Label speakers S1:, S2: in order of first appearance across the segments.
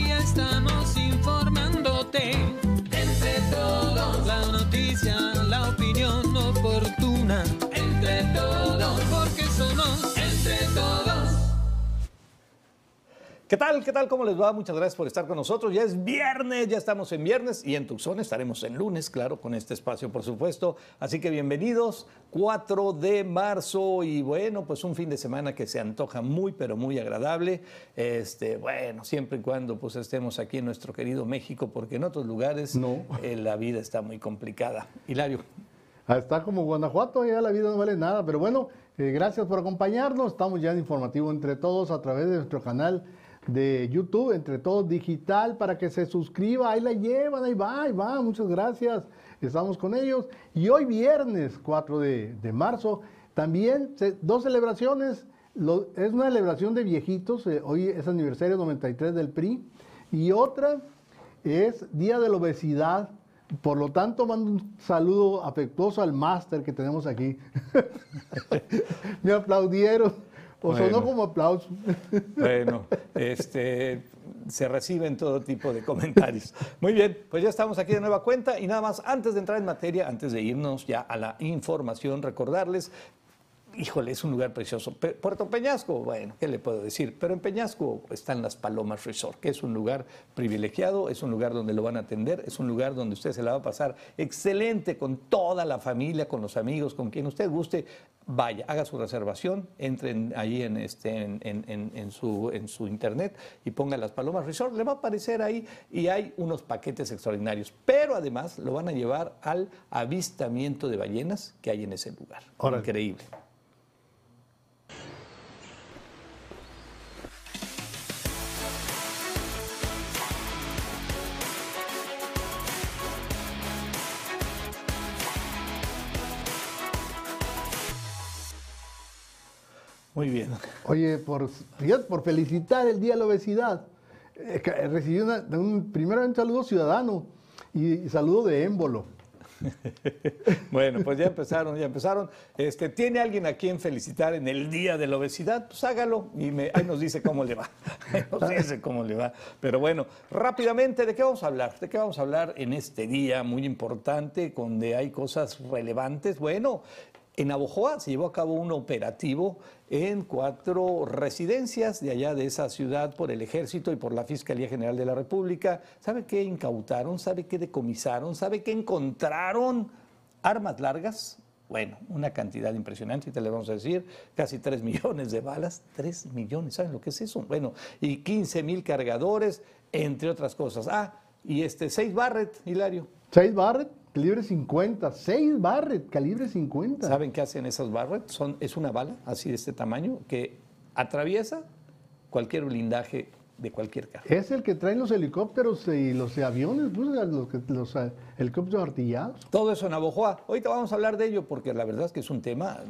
S1: Estamos informándote.
S2: ¿Qué tal? ¿Qué tal? ¿Cómo les va? Muchas gracias por estar con nosotros. Ya es viernes, ya estamos en viernes y en Tucson estaremos en lunes, claro, con este espacio, por supuesto. Así que bienvenidos, 4 de marzo y bueno, pues un fin de semana que se antoja muy, pero muy agradable. Este, bueno, siempre y cuando pues estemos aquí en nuestro querido México, porque en otros lugares
S3: No.
S2: eh, la vida está muy complicada. Hilario.
S3: Ah, Está como Guanajuato, ya la vida no vale nada. Pero bueno, eh, gracias por acompañarnos. Estamos ya en Informativo Entre Todos a través de nuestro canal de YouTube, Entre Todos Digital, para que se suscriba. Ahí la llevan, ahí va, ahí va. Muchas gracias. Estamos con ellos. Y hoy viernes 4 de, de marzo, también dos celebraciones. Es una celebración de viejitos. eh, hoy es aniversario 93 del PRI. Y otra es Día de la Obesidad. Por lo tanto, mando un saludo afectuoso al máster que tenemos aquí. Me aplaudieron. O sonó
S2: Bueno.
S3: como aplauso.
S2: Bueno, este, se reciben todo tipo de comentarios. Muy bien, pues ya estamos aquí de nueva cuenta y nada más, antes de entrar en materia, antes de irnos ya a la información, recordarles Híjole, es un lugar precioso. Puerto Peñasco, bueno, ¿qué le puedo decir? Pero en Peñasco están las Palomas Resort, que es un lugar privilegiado, es un lugar donde lo van a atender, es un lugar donde usted se la va a pasar excelente con toda la familia, con los amigos, con quien usted guste. Vaya, haga su reservación, entren ahí en, este, en, en- en- en su, en su internet y ponga las Palomas Resort. Le va a aparecer ahí y hay unos paquetes extraordinarios. Pero además lo van a llevar al avistamiento de ballenas que hay en ese lugar.
S3: Órale.
S2: Increíble. Muy bien.
S3: Oye, por, por felicitar el Día de la Obesidad, eh, que recibí una, un, primero un saludo ciudadano y, y saludo de émbolo.
S2: Bueno, pues ya empezaron, ya empezaron. Este, ¿Tiene alguien a quien felicitar en el Día de la Obesidad? Pues hágalo y me, ahí nos dice cómo le va. Ahí nos dice cómo le va. Pero bueno, rápidamente, ¿de qué vamos a hablar? ¿De qué vamos a hablar en este día muy importante, donde hay cosas relevantes? Bueno, en Abojoa se llevó a cabo un operativo en cuatro residencias de allá de esa ciudad por el Ejército y por la Fiscalía General de la República. ¿Sabe qué incautaron? ¿Sabe qué decomisaron? ¿Sabe qué encontraron? Armas largas. Bueno, una cantidad impresionante, y te le vamos a decir, casi 3 millones de balas, 3 millones, ¿saben lo que es eso? Bueno, y 15 mil cargadores, entre otras cosas. Ah, y este 6 Barrett, Hilario.
S3: 6 Barrett, calibre 50. 6 Barrett, calibre 50.
S2: ¿Saben qué hacen esas Barrett? Son, es una bala así de este tamaño que atraviesa cualquier blindaje de cualquier carro.
S3: Es el que traen los helicópteros y los aviones, pues, los, que- los, eh, helicópteros artillados.
S2: Todo eso en Abojoa. Ahorita vamos a hablar de ello porque la verdad es que es un tema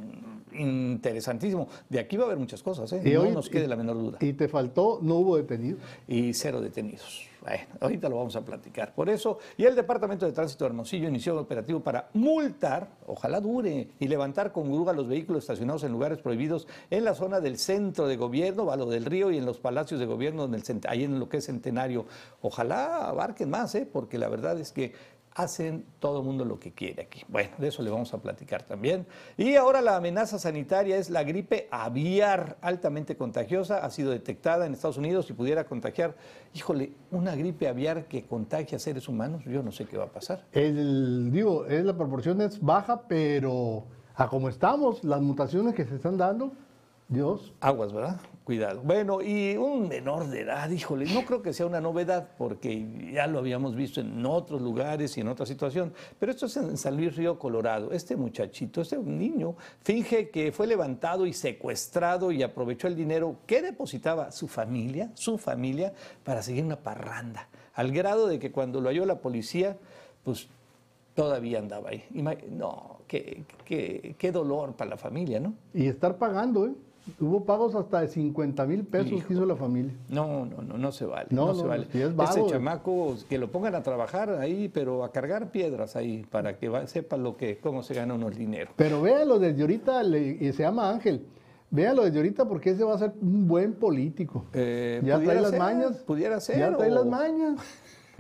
S2: interesantísimo. De aquí va a haber muchas cosas, ¿eh?
S3: Y
S2: no
S3: hoy-
S2: nos quede
S3: y-
S2: la menor duda.
S3: Y te faltó, no hubo detenidos.
S2: y cero detenidos. Bueno, ahorita lo vamos a platicar. Por eso, y el Departamento de Tránsito de Hermosillo inició un operativo para multar, ojalá dure, y levantar con grúa los vehículos estacionados en lugares prohibidos en la zona del centro de gobierno, Valo del Río y en los palacios de gobierno, ahí en lo que es Centenario. Ojalá abarquen más, ¿eh? porque la verdad es que hacen todo el mundo lo que quiere aquí. Bueno, de eso le vamos a platicar también. Y ahora la amenaza sanitaria es la gripe aviar, altamente contagiosa, ha sido detectada en Estados Unidos y pudiera contagiar, híjole, una gripe aviar que contagia a seres humanos, yo no sé qué va a pasar.
S3: El, digo, es, la proporción es baja, pero a como estamos, las mutaciones que se están dando, Dios.
S2: Aguas, ¿verdad? Cuidado. Bueno, y un menor de edad, híjole, no creo que sea una novedad porque ya lo habíamos visto en otros lugares y en otra situación, pero esto es en San Luis Río Colorado. Este muchachito, este niño, finge que fue levantado y secuestrado y aprovechó el dinero que depositaba su familia, su familia, para seguir una parranda, al grado de que cuando lo halló la policía, pues todavía andaba ahí. No, qué, qué, qué dolor para la familia, ¿no?
S3: Y estar pagando, ¿eh? Hubo pagos hasta de 50 mil pesos
S2: Hijo.
S3: que hizo la familia.
S2: No, no, no, no se vale.
S3: No,
S2: No, se vale.
S3: si es vago,
S2: Ese chamaco, que lo pongan a trabajar ahí, pero a cargar piedras ahí, para que sepa lo que, cómo se gana uno el dinero.
S3: Pero véalo desde ahorita, le- y se llama Ángel. Véalo desde ahorita porque ese va a ser un buen político.
S2: Eh,
S3: ya trae las
S2: ser,
S3: mañas.
S2: pudiera ser,
S3: Ya trae
S2: o-
S3: las mañas.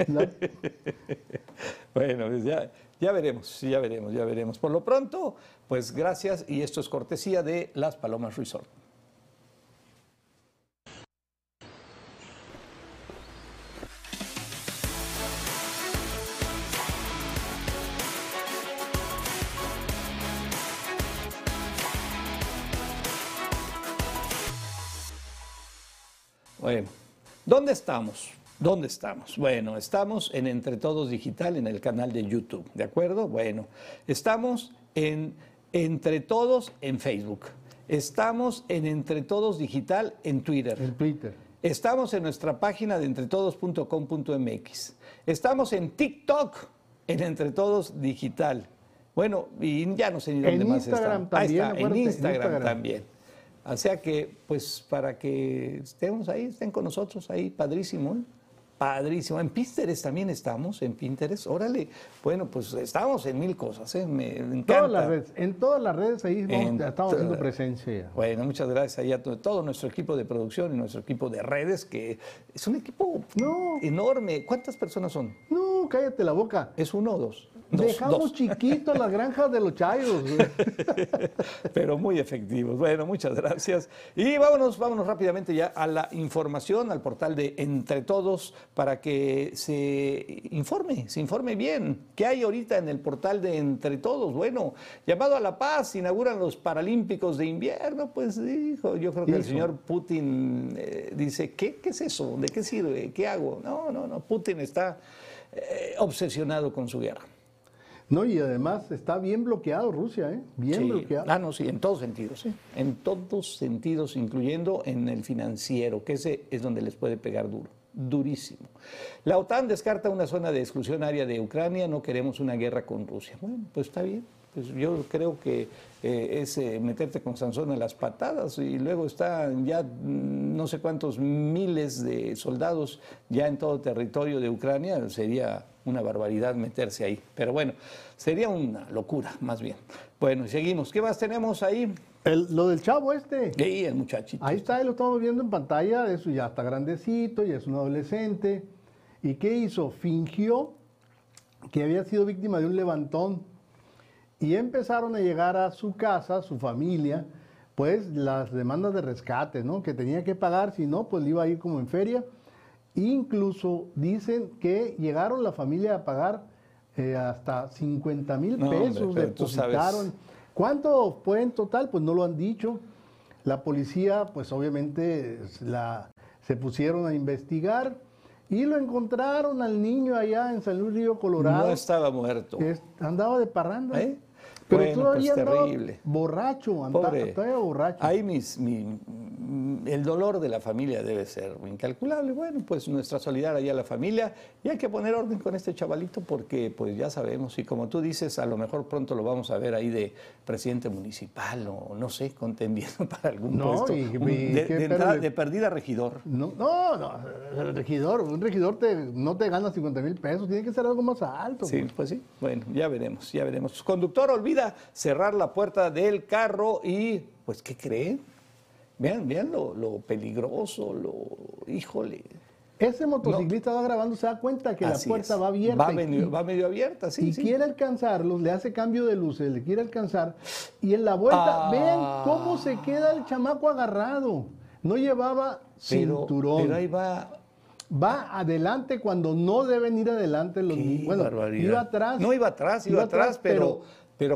S3: La-
S2: Bueno, pues ya, ya veremos, ya veremos, ya veremos. Por lo pronto, pues gracias y esto es cortesía de Las Palomas Resort. Bueno, ¿dónde estamos? ¿Dónde estamos? Bueno, estamos en Entre Todos Digital en el canal de YouTube, ¿de acuerdo? Bueno, estamos en Entre Todos en Facebook. Estamos en Entre Todos Digital en Twitter.
S3: el Twitter.
S2: Estamos en nuestra página de entretodos.com.mx. Estamos en TikTok, en Entre Todos Digital. Bueno, y ya no sé ni
S3: En
S2: dónde más
S3: Instagram
S2: está. Ahí
S3: también,
S2: está, en
S3: en
S2: Instagram,
S3: Instagram.
S2: también. O sea que, pues, para que estemos ahí, estén con nosotros ahí, padrísimo, ¿eh? Padrísimo. En Pinterest también estamos, en Pinterest. Órale. Bueno, pues estamos en mil cosas, ¿eh? Me encanta.
S3: Todas las redes, en todas las redes ahí
S2: En
S3: estamos haciendo presencia.
S2: Bueno, muchas gracias ahí a to- todo nuestro equipo de producción y nuestro equipo de redes, que es un equipo
S3: No.
S2: enorme. ¿Cuántas personas son?
S3: No, cállate la boca.
S2: ¿Es uno o dos? Dos,
S3: Dejamos
S2: dos.
S3: chiquitos las granjas de los chayos.
S2: pero muy efectivos. Bueno, muchas gracias. Y vámonos, vámonos rápidamente ya a la información, al portal de Entre Todos, para que se informe, se informe bien. ¿Qué hay ahorita en el portal de Entre Todos? Bueno, llamado a la paz, inauguran los Paralímpicos de invierno. Pues dijo, yo creo que el
S3: Hijo.
S2: señor Putin eh, dice, ¿qué, ¿qué es eso? ¿De qué sirve? ¿Qué hago? No, no, no. Putin está eh, obsesionado con su guerra.
S3: No, y además está bien bloqueado Rusia, ¿eh? Bien
S2: Sí.
S3: bloqueado.
S2: Ah, no, sí, en todos sentidos, sí. En todos sentidos, incluyendo en el financiero, que ese es donde les puede pegar duro, durísimo. La OTAN descarta una zona de exclusión área de Ucrania, no queremos una guerra con Rusia. Bueno, pues está bien. Pues yo creo que eh, es eh, meterte con Sansón a las patadas y luego están ya mm, no sé cuántos miles de soldados ya en todo territorio de Ucrania, sería una barbaridad meterse ahí. Pero bueno, sería una locura, más bien. Bueno, seguimos. ¿Qué más tenemos ahí?
S3: El- lo del chavo este.
S2: Ahí el muchachito.
S3: Ahí está, ahí lo estamos viendo en pantalla, eso ya está grandecito, ya es un adolescente. ¿Y qué hizo? Fingió que había sido víctima de un levantón. Y empezaron a llegar a su casa, su familia, pues las demandas de rescate, ¿no? Que tenía que pagar, si no, pues le iba a ir como en feria. Incluso dicen que llegaron la familia a pagar eh, hasta 50 mil
S2: No,
S3: pesos, depositaron. ¿Cuánto fue en total? Pues no lo han dicho. La policía, pues obviamente la, se pusieron a investigar y lo encontraron al niño allá en San Luis Río Colorado.
S2: No estaba muerto.
S3: Es- andaba de parranda.
S2: ¿Eh?
S3: Pero
S2: Bueno,
S3: todavía
S2: pues, terrible.
S3: borracho, andaba,
S2: Pobre.
S3: todavía borracho.
S2: Ahí mis, mi- el dolor de la familia debe ser incalculable. Bueno, pues nuestra solidaridad a la familia y hay que poner orden con este chavalito porque pues ya sabemos y como tú dices, a lo mejor pronto lo vamos a ver ahí de presidente municipal o no sé, contendiendo para algún
S3: No,
S2: puesto.
S3: y-
S2: Un-
S3: y
S2: de, entrada- de perdida regidor.
S3: No, no, no, el regidor, un regidor te, no te gana 50 mil pesos, tiene que ser algo más alto.
S2: Sí,
S3: pues.
S2: pues sí. Bueno, ya veremos, ya veremos. Conductor olvida cerrar la puerta del carro y, pues, ¿qué creen? Vean, vean lo, lo peligroso, lo, híjole.
S3: Ese motociclista va grabando, se da cuenta que
S2: Así
S3: la puerta
S2: es.
S3: va abierta.
S2: Va
S3: y-
S2: medio, va medio abierta, sí,
S3: y
S2: sí.
S3: quiere alcanzarlos, le hace cambio de luces, le quiere alcanzar. Y en la vuelta,
S2: Ah.
S3: vean cómo se queda el chamaco agarrado. No llevaba
S2: pero,
S3: cinturón.
S2: pero ahí va.
S3: Va adelante cuando no deben ir adelante los niños. Bueno,
S2: barbaridad.
S3: iba atrás.
S2: No iba atrás, iba, atrás, pero, pero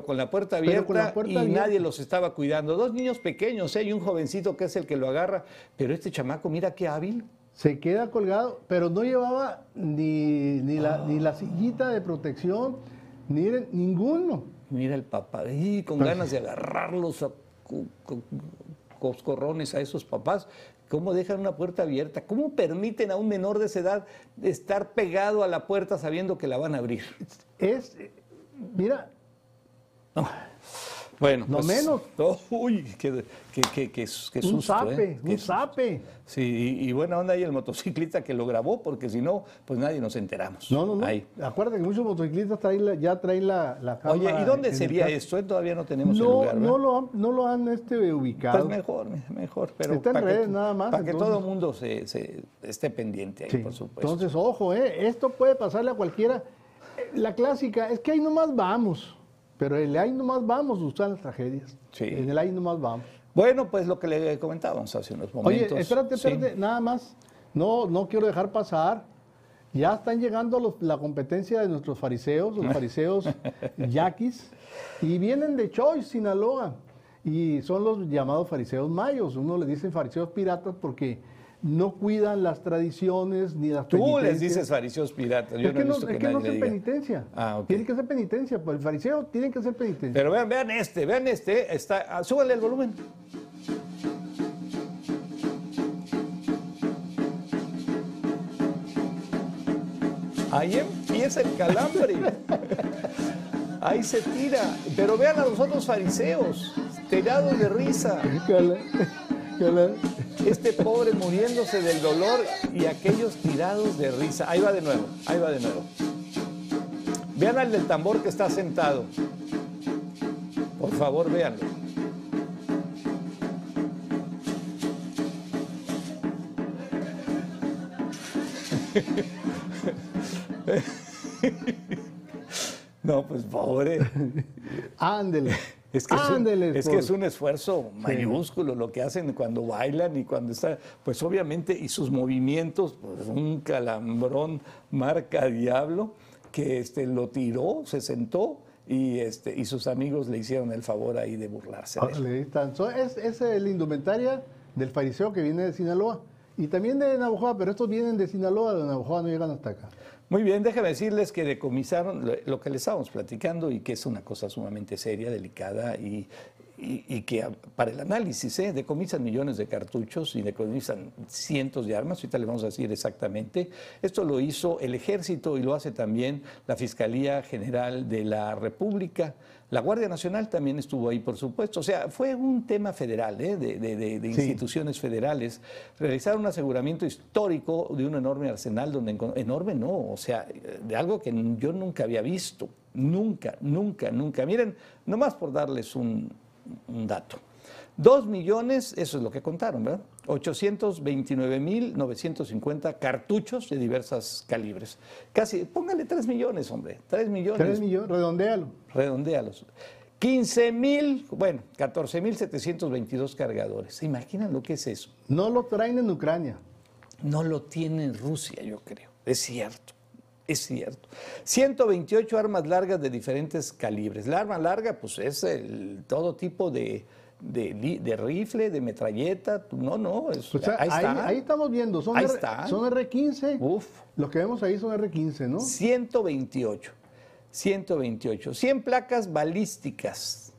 S2: con la puerta
S3: pero
S2: abierta
S3: con la puerta
S2: y
S3: abierta.
S2: nadie los estaba cuidando. Dos niños pequeños, ¿eh? y un jovencito que es el que lo agarra. Pero este chamaco, mira qué hábil.
S3: Se queda colgado, pero no llevaba ni, ni, la, ni la sillita de protección, ni ninguno.
S2: Mira el papá, y con ganas de agarrarlos a coscorrones a esos papás. ¿Cómo dejan una puerta abierta? ¿Cómo permiten a un menor de esa edad estar pegado a la puerta sabiendo que la van a abrir?
S3: Es, eh, mira,
S2: Bueno,
S3: No
S2: pues,
S3: menos.
S2: oh, uy, qué, qué, qué, qué, qué
S3: un
S2: susto,
S3: zape,
S2: ¿eh? Qué
S3: un
S2: susto.
S3: zape.
S2: Sí, y, y buena onda ahí el motociclista que lo grabó, porque si no, pues nadie nos enteramos.
S3: No, no, no.
S2: Ahí.
S3: Acuérdate que muchos motociclistas traen la- ya traen la, la
S2: Oye,
S3: cámara
S2: ¿y dónde
S3: el
S2: sería esto? Eh, Todavía no tenemos el
S3: No,
S2: lugar, ¿verdad?
S3: no lo han, no lo han este, ubicado.
S2: Pues mejor, mejor. Pero
S3: Está en
S2: para que-
S3: redes nada más,
S2: Para que
S3: entonces.
S2: todo el mundo se, se esté pendiente ahí,
S3: Sí.
S2: por supuesto.
S3: Entonces, ojo, ¿eh? esto puede pasarle a cualquiera. La clásica es que ahí nomás vamos, pero el ahí nomás vamos usan las tragedias.
S2: Sí.
S3: En el ahí nomás vamos.
S2: Bueno, pues lo que le comentábamos hace unos momentos.
S3: Oye, espérate,
S2: Sí.
S3: espérate, nada más. No, no quiero dejar pasar. Ya están llegando los- la competencia de nuestros fariseos, los fariseos yaquis, y vienen de Choice, Sinaloa. Y son los llamados fariseos mayos. Uno les dice fariseos piratas porque no cuidan las tradiciones ni las
S2: Tú les dices fariseos piratas. Yo
S3: es
S2: no
S3: que
S2: he
S3: no,
S2: visto
S3: es
S2: que,
S3: que no hacen penitencia.
S2: Ah, ok.
S3: Tiene que hacer penitencia. Pues el fariseo tiene que hacer penitencia.
S2: Pero vean, vean este, vean este. Está, ah, súbale el volumen. Ahí empieza el calambre. Ahí se tira. Pero vean a los otros fariseos, tirados de risa.
S3: Cala, cala.
S2: Este pobre muriéndose del dolor y aquellos tirados de risa. Ahí va de nuevo, ahí va de nuevo. Vean al del tambor que está sentado. Por favor, véanlo. No, pues pobre.
S3: Ándele.
S2: Es que, es un, que es esfuerzo mayúsculo lo que hacen cuando bailan y cuando están, pues obviamente, y sus movimientos, pues un calambrón marca diablo, que este, lo tiró, se sentó y, este, y sus amigos le hicieron el favor ahí de burlarse de él.
S3: Es, es la indumentaria del fariseo que viene de Sinaloa. Y también de Navajoa, pero estos vienen de Sinaloa, de Navajoa no llegan hasta acá.
S2: Muy bien, déjame decirles que decomisaron lo, que les estábamos platicando y que es una cosa sumamente seria, delicada y, y- que para el análisis, ¿eh? decomisan millones de cartuchos y decomisan cientos de armas, ahorita les vamos a decir exactamente. Esto lo hizo el ejército y lo hace también la Fiscalía General de la República. La Guardia Nacional también estuvo ahí, por supuesto. O sea, fue un tema federal, ¿eh? de, de- de- de
S3: Sí.
S2: instituciones federales. Realizaron un aseguramiento histórico de un enorme arsenal, donde enorme no, o sea, de algo que yo nunca había visto. Nunca, nunca, nunca. Miren, nomás por darles un, un dato. Dos millones, eso es lo que contaron, ¿verdad? 829.950 cartuchos de diversas calibres. Casi, póngale tres millones, hombre. Tres millones.
S3: Tres millones, redondéalo.
S2: redondéalos. 15 mil, bueno, 14 mil 722 cargadores. ¿Se imaginan lo que es eso?
S3: No lo traen en Ucrania.
S2: No lo tiene en Rusia, yo creo. Es cierto, es cierto. 128 armas largas de diferentes calibres. La arma larga, pues es el, todo tipo de, de, rifle, de metralleta. No, no, es,
S3: O sea,
S2: ahí
S3: ahí,
S2: está.
S3: ahí estamos viendo. Son,
S2: Ahí
S3: R-
S2: está.
S3: son R15.
S2: Uf.
S3: Los que vemos ahí son R15, ¿no?
S2: 128. 128. 100 placas balísticas.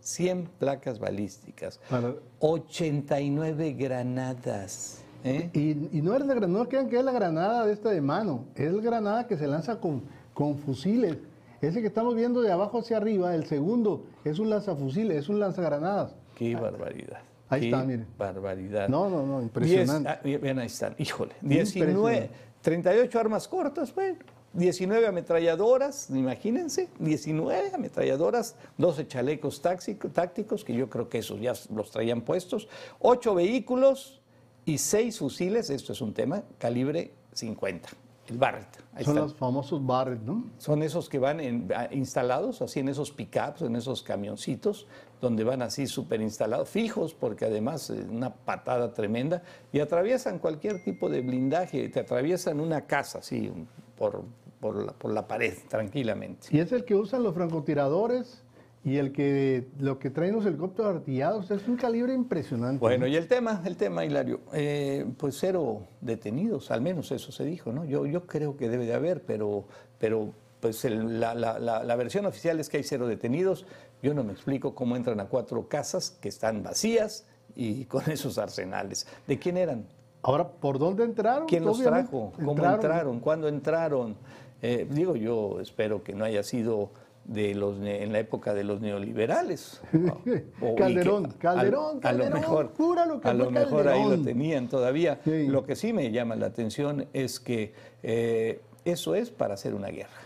S2: 100 placas balísticas.
S3: Para-
S2: 89 granadas. ¿eh?
S3: Y, y no, es la, gran- no crean que es la granada de esta de mano. Es la granada que se lanza con, con fusiles. Ese que estamos viendo de abajo hacia arriba, el segundo, es un lanzafusiles, es un lanzagranadas.
S2: Qué barbaridad.
S3: Ahí
S2: Qué
S3: está, miren.
S2: Barbaridad.
S3: No, no, no, impresionante.
S2: Diez- ah, bien, bien, ahí están. Híjole. 19,
S3: Impresionante.
S2: 38 armas cortas, bueno. 19 ametralladoras, imagínense, 19 ametralladoras, 12 chalecos táxico- tácticos, que yo creo que esos ya los traían puestos, 8 vehículos y 6 fusiles, esto es un tema, calibre 50, el Barrett. Ahí
S3: Son los famosos Barrett, ¿no?
S2: Son esos que van en- instalados así en esos pickups, en esos camioncitos, donde van así súper instalados, fijos, porque además es una patada tremenda, y atraviesan cualquier tipo de blindaje, te atraviesan una casa así por, por, la, por la pared, tranquilamente.
S3: Y es el que usan los francotiradores y el que lo que traen los helicópteros artillados. Es un calibre impresionante.
S2: Bueno, y el tema, el tema, Hilario, eh, pues cero detenidos, al menos eso se dijo, ¿no? Yo, yo creo que debe de haber, pero, pero pues el- la, la- la- la versión oficial es que hay cero detenidos. Yo no me explico cómo entran a cuatro casas que están vacías y con esos arsenales. ¿De quién eran?
S3: Ahora, ¿por dónde entraron?
S2: ¿Quién los trajo? ¿Cómo entraron? ¿Cuándo entraron? Eh, digo, yo espero que no haya sido de los en la época de los neoliberales. O-
S3: Calderón,
S2: que
S3: Calderón,
S2: a, a lo
S3: Calderón,
S2: mejor,
S3: júralo que
S2: a lo mejor ahí lo
S3: Calderón.
S2: tenían todavía.
S3: Sí.
S2: Lo que sí me llama la atención es que eh, eso es para hacer una guerra.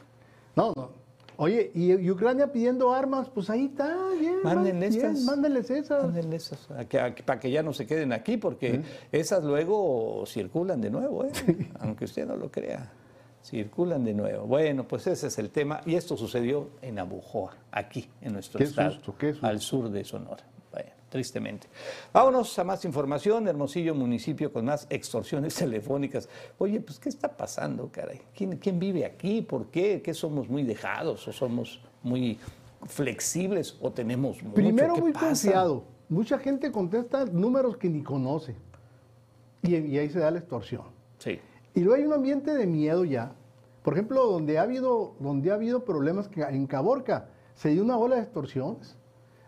S3: No, no. Oye, y, y Ucrania pidiendo armas, pues ahí está, bien.
S2: Mándenle
S3: bien,
S2: estas.
S3: Mándenles esas.
S2: Mándenle esas, a que- a que- para que ya no se queden aquí, porque esas luego circulan de nuevo, ¿eh? aunque usted no lo crea. Circulan de nuevo. Bueno, pues ese es el tema. Y esto sucedió en Abujoa, aquí, en nuestro
S3: Qué
S2: estado,
S3: susto, qué susto.
S2: al sur de Sonora. Bueno, tristemente. Vámonos a más información. Hermosillo, municipio con más extorsiones telefónicas. Oye, pues, ¿qué está pasando, caray? ¿Quién, quién vive aquí? ¿Por qué? ¿Qué somos muy dejados? ¿O somos muy flexibles? ¿O tenemos mucho?
S3: Primero
S2: ¿Qué
S3: muy
S2: pasa?
S3: confiado. Mucha gente contesta números que ni conoce. Y, y ahí se da la extorsión.
S2: Sí.
S3: Y luego hay un ambiente de miedo ya. Por ejemplo, donde ha habido, donde ha habido problemas que en Caborca se dio una ola de extorsiones.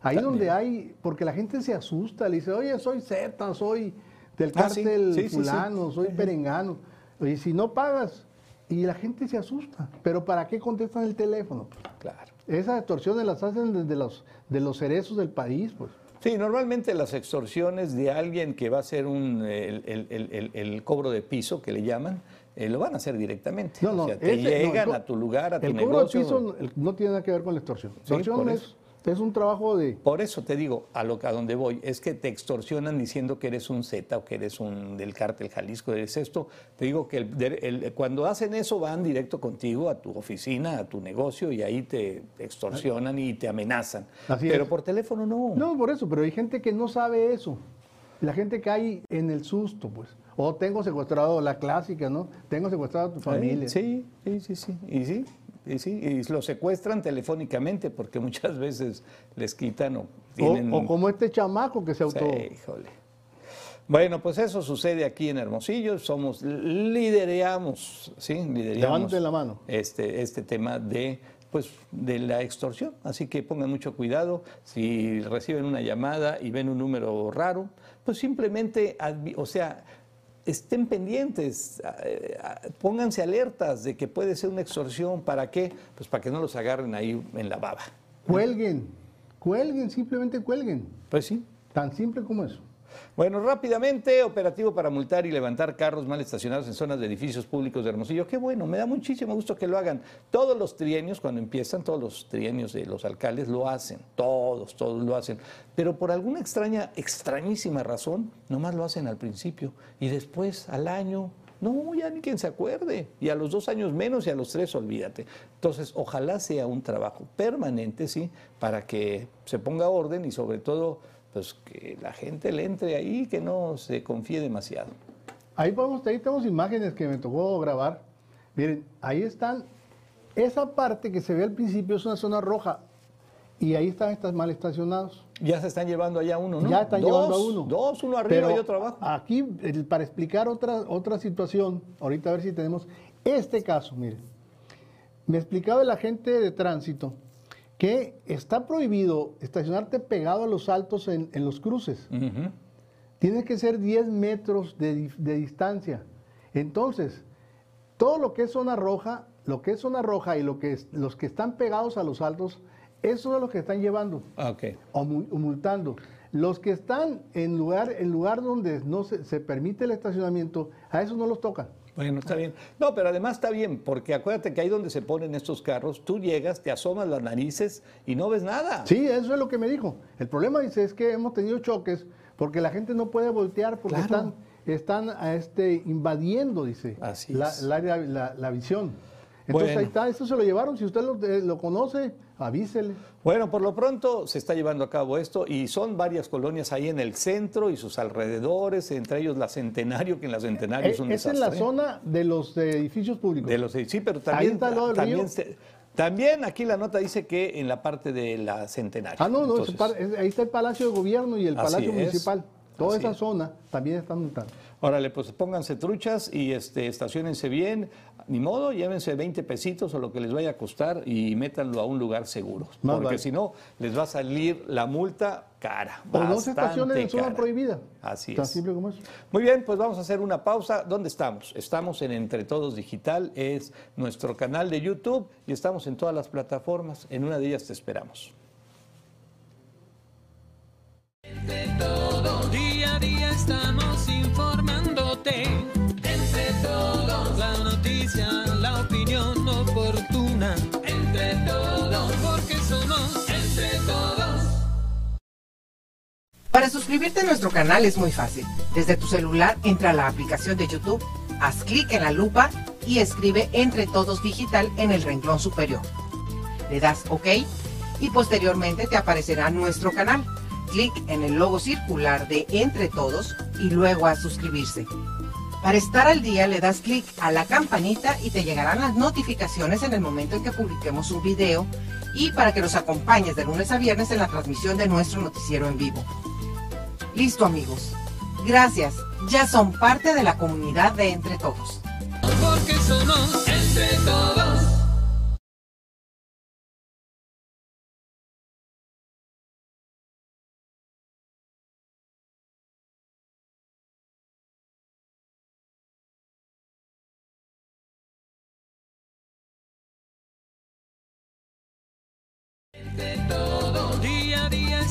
S3: Ahí
S2: También.
S3: donde hay, porque la gente se asusta, le dice, oye, soy Z, soy del
S2: Ah, sí.
S3: cártel
S2: Sí, sí, sí.
S3: fulano, soy perengano. Oye, si no pagas, y la gente se asusta. Pero ¿para qué contestan el teléfono?
S2: Claro.
S3: Esas extorsiones las hacen desde los, de los cerezos del país, pues.
S2: Sí, normalmente las extorsiones de alguien que va a hacer un, el, el- el- cobro de piso, que le llaman, eh, lo van a hacer directamente.
S3: No, no,
S2: o sea, te
S3: ese-
S2: llegan a tu lugar, a tu
S3: El cobro de
S2: negocio.
S3: piso no- tiene nada que ver con la extorsión.
S2: Sí,
S3: Extorsión es. Es un trabajo de...
S2: Por eso te digo, a lo a donde voy, es que te extorsionan diciendo que eres un Z o que eres un del cártel Jalisco, eres esto. Te digo que el- el- cuando hacen eso van directo contigo a tu oficina, a tu negocio y ahí te extorsionan y te amenazan.
S3: Así
S2: Pero
S3: es.
S2: por teléfono no.
S3: No, por eso, pero hay gente que no sabe eso. La gente cae en el susto, pues. O tengo secuestrado, la clásica, ¿no? Tengo secuestrado a tu familia.
S2: Sí, sí, sí, sí. Y sí, y sí. Y lo secuestran telefónicamente porque muchas veces les quitan o
S3: O,
S2: tienen...
S3: o como este chamaco que se auto...
S2: Sí, híjole. Bueno, pues eso sucede aquí en Hermosillo. Somos, lidereamos, ¿sí? Lidereamos
S3: Levanten la mano.
S2: Este, este tema de, pues, de la extorsión. Así que pongan mucho cuidado. Si reciben una llamada y ven un número raro, pues simplemente, o sea, estén pendientes, eh, ah, pónganse alertas de que puede ser una extorsión. ¿Para qué? Pues para que no los agarren ahí en la baba.
S3: Cuelguen, cuelguen, simplemente cuelguen.
S2: Pues sí.
S3: Tan simple como eso.
S2: Bueno, rápidamente, operativo para multar y levantar carros mal estacionados en zonas de edificios públicos de Hermosillo. Qué bueno, me da muchísimo gusto que lo hagan. Todos los trienios, cuando empiezan, todos los trienios de los alcaldes lo hacen. Todos, todos lo hacen. Pero por alguna extraña, extrañísima razón, nomás lo hacen al principio. Y después, al año, no, ya ni quien se acuerde. Y a los dos años menos y a los tres, olvídate. Entonces, ojalá sea un trabajo permanente, sí, para que se ponga orden y sobre todo, pues que la gente le entre ahí, que no se confíe demasiado.
S3: Ahí, podemos, ahí tenemos imágenes que me tocó grabar. Miren, ahí están. Esa parte que se ve al principio es una zona roja. Y ahí están estas mal estacionados.
S2: Ya se están llevando allá uno, ¿no?
S3: Ya están
S2: Dos,
S3: llevando a uno.
S2: Dos, uno arriba
S3: Pero
S2: y otro abajo.
S3: Aquí, para explicar otra, otra situación, ahorita a ver si tenemos este caso, miren. Me explicaba el agente de tránsito que está prohibido estacionarte pegado a los altos en, en los cruces.
S2: Ujú.
S3: Tiene que ser 10 metros de, de distancia. Entonces, todo lo que es zona roja, lo que es zona roja y lo que es- los que están pegados a los altos, eso es lo que están llevando
S2: Ah, Ok.
S3: o, mu- o multando. Los que están en lugar, en lugar donde no se, se permite el estacionamiento, a esos no los tocan.
S2: Bueno, está bien. No, pero además está bien, porque acuérdate que ahí donde se ponen estos carros, tú llegas, te asomas las narices y no ves nada.
S3: Sí, eso es lo que me dijo. El problema, dice, es que hemos tenido choques porque la gente no puede voltear porque
S2: Claro.
S3: están, están a este, invadiendo, dice,
S2: Así
S3: la,
S2: es.
S3: la- la visión. Entonces
S2: Bueno.
S3: ahí está, eso se lo llevaron. Si usted lo, eh, lo conoce, avísele.
S2: Bueno, por lo pronto se está llevando a cabo esto y son varias colonias ahí en el centro y sus alrededores, entre ellos la Centenario, que en la Centenario
S3: Eh,
S2: es un
S3: es en
S2: desastre.
S3: la zona de los edificios públicos.
S2: De los sí, pero también,
S3: está lo del
S2: también,
S3: río.
S2: se- también aquí la nota dice que en la parte de la Centenario.
S3: ah, no, no,
S2: Entonces,
S3: ahí está el Palacio de Gobierno y el Palacio Municipal. Toda
S2: Así
S3: esa
S2: es.
S3: zona también están multando.
S2: Órale, pues pónganse truchas y este, estacionense bien. Ni modo, llévense 20 pesitos o lo que les vaya a costar y métanlo a un lugar seguro.
S3: Más
S2: porque
S3: vale.
S2: si no, les va a salir la multa cara.
S3: O no se
S2: bastante
S3: estacionen en zona prohibida.
S2: Así
S3: Tan
S2: es.
S3: simple como eso.
S2: Muy bien, pues vamos a hacer una pausa. ¿Dónde estamos? Estamos en Entre Todos Digital, es nuestro canal de YouTube y estamos en todas las plataformas. En una de ellas te esperamos.
S1: Todo día a
S4: Para suscribirte a nuestro canal es muy fácil. Desde tu celular entra a la aplicación de YouTube, haz clic en la lupa y escribe Entre Todos Digital en el renglón superior. Le das OK y posteriormente te aparecerá nuestro canal. Clic en el logo circular de Entre Todos y luego a suscribirse. Para estar al día le das clic a la campanita y te llegarán las notificaciones en el momento en que publiquemos un video y para que nos acompañes de lunes a viernes en la transmisión de nuestro noticiero en vivo. Listo amigos. Gracias. Ya son parte de la comunidad de Entre Todos.
S1: Porque somos entre todos.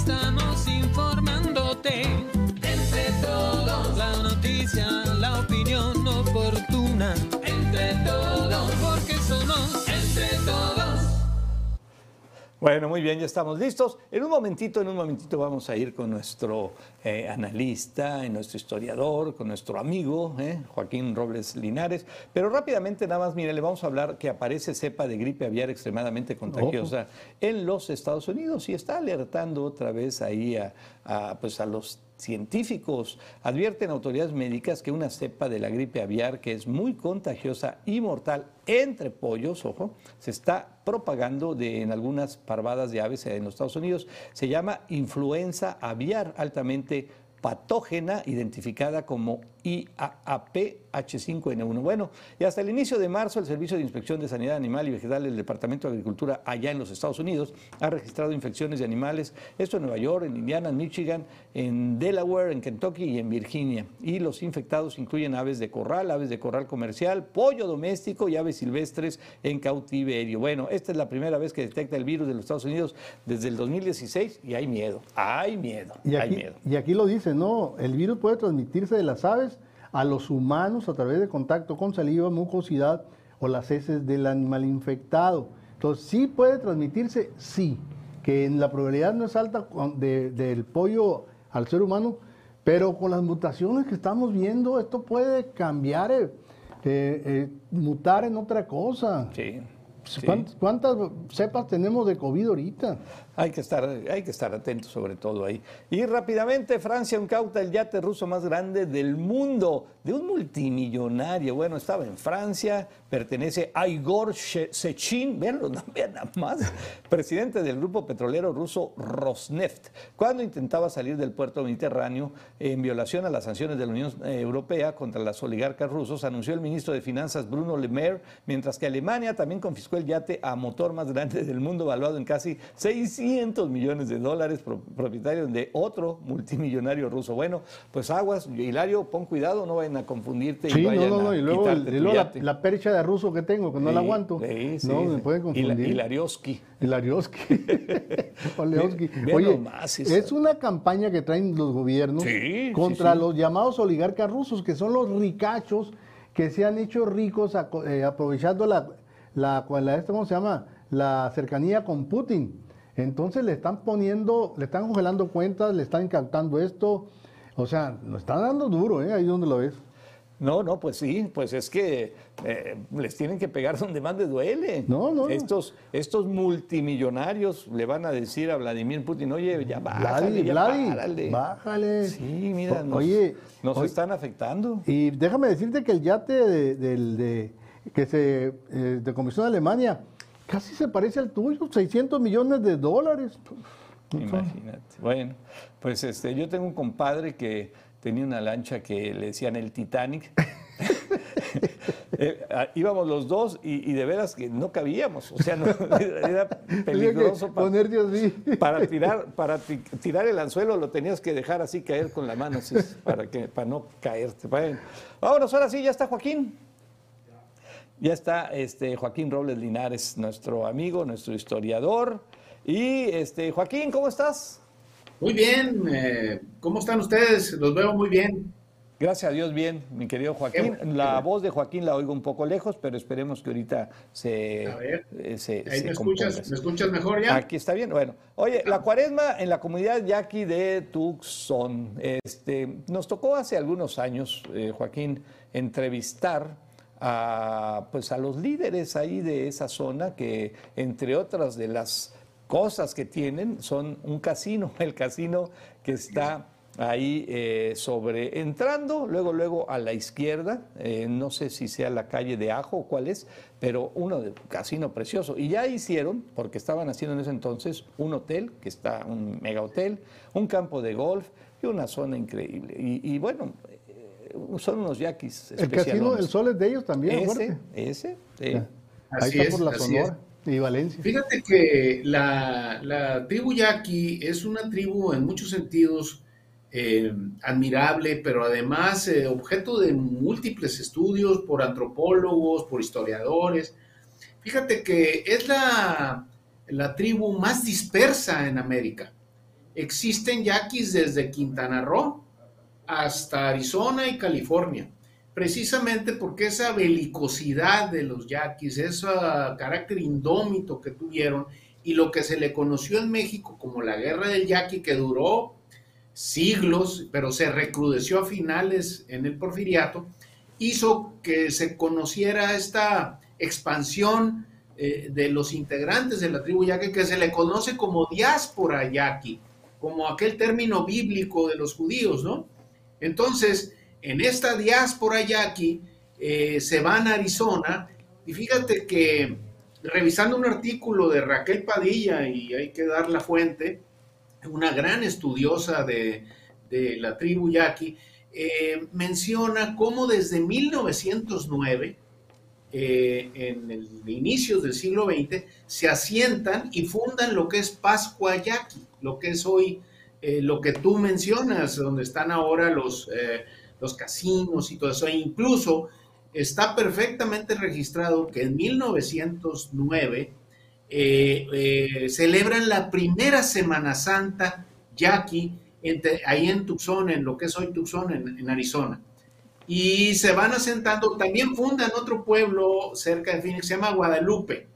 S1: Estamos informándote.
S2: Bueno, muy bien, ya estamos listos. En un momentito, en un momentito vamos a ir con nuestro eh, analista, y nuestro historiador, con nuestro amigo eh, Joaquín Robles Linares. Pero rápidamente, nada más, mire, le vamos a hablar que aparece cepa de gripe aviar extremadamente contagiosa en los Estados Unidos y está alertando otra vez ahí a, a, pues a los científicos. Advierten autoridades médicas que una cepa de la gripe aviar que es muy contagiosa y mortal entre pollos, ojo, se está propagando de, en algunas parvadas de aves en los Estados Unidos. Se llama influenza aviar altamente patógena identificada como IAAP H5N1. Bueno, y hasta el inicio de marzo el Servicio de Inspección de Sanidad Animal y Vegetal del Departamento de Agricultura allá en los Estados Unidos ha registrado infecciones de animales, esto en Nueva York, en Indiana, en Michigan, en Delaware, en Kentucky y en Virginia. Y los infectados incluyen aves de corral, aves de corral comercial, pollo doméstico y aves silvestres en cautiverio. Bueno, esta es la primera vez que detecta el virus de los Estados Unidos desde el 2016 y hay miedo, hay miedo,
S3: Y
S2: hay
S3: aquí,
S2: miedo.
S3: y aquí lo dice, ¿no? El virus puede transmitirse de las aves a los humanos a través de contacto con saliva, mucosidad o las heces del animal infectado. Entonces, ¿sí puede transmitirse? Sí. Que en la probabilidad no es alta de- del pollo al ser humano, pero con las mutaciones que estamos viendo, esto puede cambiar, eh, eh, eh, mutar en otra cosa.
S2: Sí. Sí.
S3: ¿Cuántas, cuántas cepas tenemos de COVID ahorita?
S2: Hay que estar, hay que estar atentos sobre todo ahí. Y rápidamente, Francia incauta el yate ruso más grande del mundo, de un multimillonario. Bueno, estaba en Francia, pertenece a Igor Sechin, vean, nada más, presidente del grupo petrolero ruso Rosneft, cuando intentaba salir del puerto mediterráneo en violación a las sanciones de la Unión eh, Europea contra las oligarcas rusos, anunció el ministro de Finanzas Bruno Le Maire, mientras que Alemania también confiscó el yate a motor más grande del mundo, valuado en casi 600 millones de dólares, pro- propietario de otro multimillonario ruso. Bueno, pues aguas, Hilario, pon cuidado, no vayan a confundirte y
S3: Sí, no,
S2: vayan
S3: no, no.
S2: a
S3: Y luego, y luego la, la percha de ruso que tengo, que no la
S2: Sí,
S3: aguanto.
S2: sí, sí,
S3: no, me pueden confundir.
S2: Hilarioski.
S3: Hilarioski. Oye,
S2: nomás
S3: es una campaña que traen los gobiernos contra los llamados oligarcas rusos, que son los ricachos que se han hecho ricos eh, aprovechando la, la, la- ¿cómo se llama? La cercanía con Putin. Entonces le están poniendo, le están congelando cuentas, le están incautando esto. O sea, lo están dando duro, ¿eh? Ahí donde lo ves.
S2: No, no, pues sí, pues es que eh, les tienen que pegar donde más les duele.
S3: No, no.
S2: Estos, estos multimillonarios le van a decir a Vladimir Putin, oye, ya bájale,
S3: Vladi,
S2: ya
S3: Vladi,
S2: párale".
S3: bájale.
S2: Sí, mira, nos,
S3: oye,
S2: nos
S3: oye,
S2: están afectando.
S3: Y déjame decirte que el yate de, del- de- que se eh, de Comisión de Alemania casi se parece al tuyo, 600 millones de dólares.
S2: Imagínate. Bueno, pues este, yo tengo un compadre que tenía una lancha que le decían el Titanic. Eh, íbamos los dos y, de veras que no cabíamos, o sea, era peligroso para, tirar, para tirar el anzuelo lo tenías que dejar así caer con la mano, para, que, para no caerte. Bueno, vámonos, ahora sí, ya está Joaquín. Ya está este, Joaquín Robles Linares, nuestro amigo, nuestro historiador. Y este, Joaquín, ¿cómo estás?
S5: Muy bien, eh, ¿cómo están ustedes? Los veo muy bien.
S2: Gracias a Dios, bien, mi querido Joaquín. la voz de Joaquín la oigo un poco lejos, pero esperemos que ahorita se.
S5: A ver, eh, ahí me, escuchas, me escuchas mejor ya.
S2: Aquí está bien. Bueno, oye, la cuaresma en la comunidad yaqui de Tucson. Este, nos tocó hace algunos años, eh, Joaquín, entrevistar a, pues, a los líderes ahí de esa zona que, entre otras de las cosas que tienen, son un casino, el casino que está ahí eh, sobre, entrando luego, luego a la izquierda, eh, no sé si sea la calle de Ajo o cuál es, pero uno de casino precioso. Y ya hicieron, porque estaban haciendo en ese entonces, un hotel, que está un mega hotel, un campo de golf y una zona increíble. Y, bueno, eh, son unos yaquis.
S3: El casino del sol es de ellos también,
S2: Ese, ese,
S3: Ahí está por la Sonora. Valencia.
S5: Fíjate que la, la tribu yaqui es una tribu en muchos sentidos eh, admirable, pero además eh, objeto de múltiples estudios por antropólogos, por historiadores. Fíjate que es la, la tribu más dispersa en América. Existen yaquis desde Quintana Roo hasta Arizona y California, precisamente porque esa belicosidad de los yaquis, ese carácter indómito que tuvieron y lo que se le conoció en México como la guerra del yaqui que duró siglos, pero se recrudeció a finales en el porfiriato, hizo que se conociera esta expansión eh, de los integrantes de la tribu yaqui, que se le conoce como diáspora yaqui, como aquel término bíblico de los judíos, ¿no? Entonces, en esta diáspora yaqui eh, se van a Arizona. Y fíjate que revisando un artículo de Raquel Padilla, y hay que dar la fuente, una gran estudiosa de, la tribu yaqui, eh, menciona cómo desde 1909, eh, en el inicio del siglo XX, se asientan y fundan lo que es Pascua Yaqui, lo que es hoy, lo que tú mencionas, donde están ahora los, los casinos y todo eso. E incluso está perfectamente registrado que en 1909 eh, eh, celebran la primera Semana Santa yaqui ahí en Tucson, en lo que es hoy Tucson, en, Arizona. Y se van asentando, también fundan otro pueblo cerca de Phoenix, se llama Guadalupe.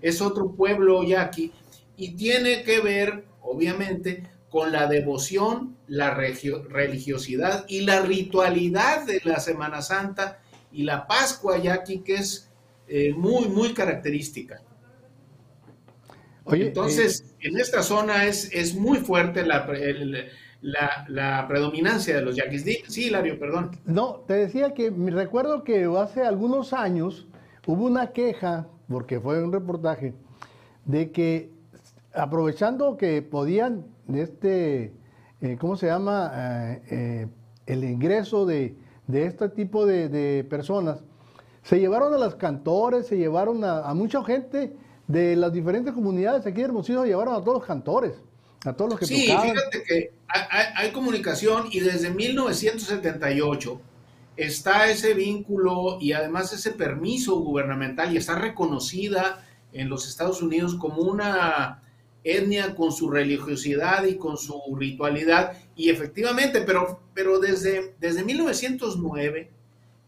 S5: Es otro pueblo yaqui y tiene que ver, obviamente, con la devoción, la religiosidad y la ritualidad de la Semana Santa y la Pascua yaqui, que es eh, muy, muy característica. Entonces, eh, en esta zona es, es muy fuerte la, la, predominancia de los yaquis. Sí, Hilario, perdón.
S3: No, te decía que me recuerdo que hace algunos años hubo una queja, porque fue un reportaje, de que aprovechando que podían, este, eh, ¿cómo se llama? Eh, el ingreso de, este tipo de, personas, se llevaron a las cantores, se llevaron a, a mucha gente de las diferentes comunidades aquí de Hermosillo llevaron a todos los cantores, a todos los que
S5: sí, fíjate que hay, comunicación y desde 1978 está ese vínculo y además ese permiso gubernamental y está reconocida en los Estados Unidos como una etnia con su religiosidad y con su ritualidad. Y efectivamente, pero, pero desde, desde 1909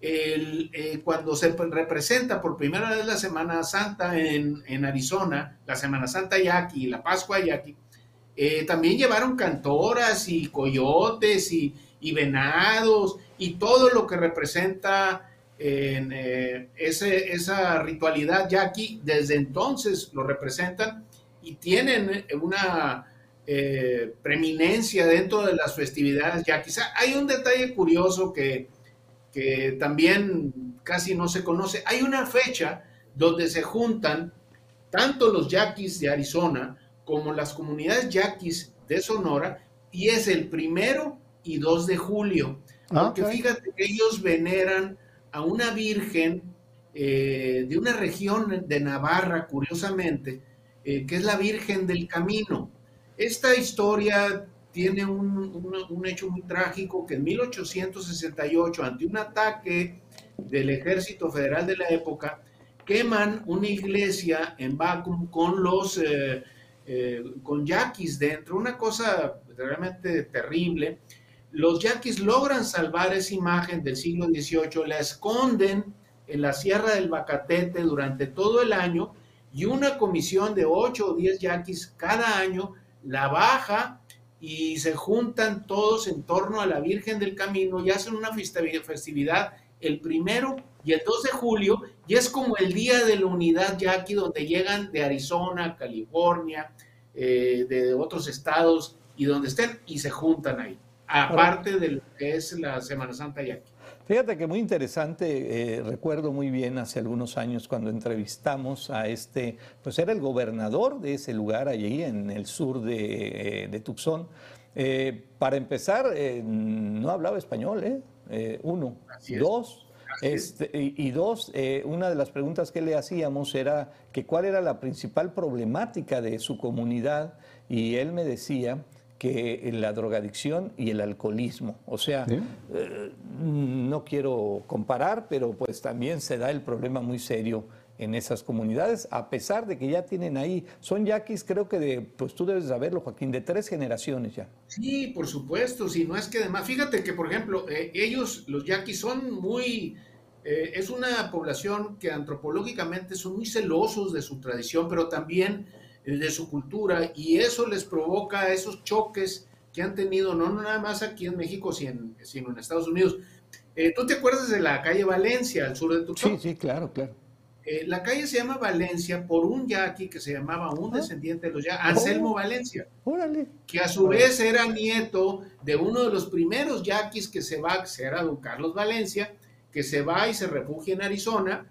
S5: el, eh, cuando se representa por primera vez la Semana Santa en, Arizona, la Semana Santa Yaqui, la Pascua Yaqui, eh, también llevaron cantoras y coyotes y, venados y todo lo que representa en, eh, esa ritualidad yaqui, desde entonces lo representan y tienen una preeminencia dentro de las festividades yaquis. Hay un detalle curioso que que también casi no se conoce. Hay una fecha donde se juntan tanto los yaquis de Arizona como las comunidades yaquis de Sonora y es el primero y 2 de julio.
S3: Ah,
S5: Porque fíjate que ellos veneran a una virgen eh, de una región de Navarra, curiosamente, eh, que es la Virgen del Camino. Esta historia tiene un, un- hecho muy trágico que en 1868, ante un ataque del ejército federal de la época, queman una iglesia en Bacum con los eh, eh, con yaquis dentro, una cosa realmente terrible. Los yaquis logran salvar esa imagen del siglo XVIII, la esconden en la Sierra del Bacatete durante todo el año y una comisión de 8 o 10 yaquis cada año la baja y se juntan todos en torno a la Virgen del Camino y hacen una festivi- festividad el primero y el 2 de julio y es como el día de la unidad yaqui donde llegan de Arizona, California, eh, de otros estados y donde estén y se juntan ahí, aparte de lo que es la Semana Santa yaqui.
S2: Fíjate que muy interesante, eh, recuerdo muy bien hace algunos años cuando entrevistamos a este, pues era el gobernador de ese lugar allí en el sur de, eh, de Tucson. Eh, para empezar, eh, no hablaba español, ¿eh? Uno.
S5: Así.
S2: Dos,
S5: es.
S2: este, y, dos, una de las preguntas que le hacíamos era que cuál era la principal problemática de su comunidad y él me decía que la drogadicción y el alcoholismo. O sea,
S3: Sí.
S2: eh, no quiero comparar, pero pues también se da el problema muy serio en esas comunidades, a pesar de que ya tienen ahí, son yaquis, creo que de, pues tú debes saberlo, Joaquín, de tres generaciones ya.
S5: Sí, por supuesto, si no es que además, fíjate que por ejemplo, eh, ellos, los yaquis, son muy, eh, es una población que antropológicamente son muy celosos de su tradición, pero también de su cultura, y eso les provoca esos choques que han tenido, no nada más aquí en México, sino en, sino en Estados Unidos. Eh, ¿Tú te acuerdas de la calle Valencia, al sur de Tucson?
S2: Sí, sí, claro, claro.
S5: Eh, la calle se llama Valencia por un yaqui que se llamaba un descendiente de los yaquis, Anselmo
S2: Oh.
S5: Valencia
S2: Órale.
S5: que a su vez era nieto de uno de los primeros yaquis que se va, que era don Carlos Valencia, que se va y se refugia en Arizona,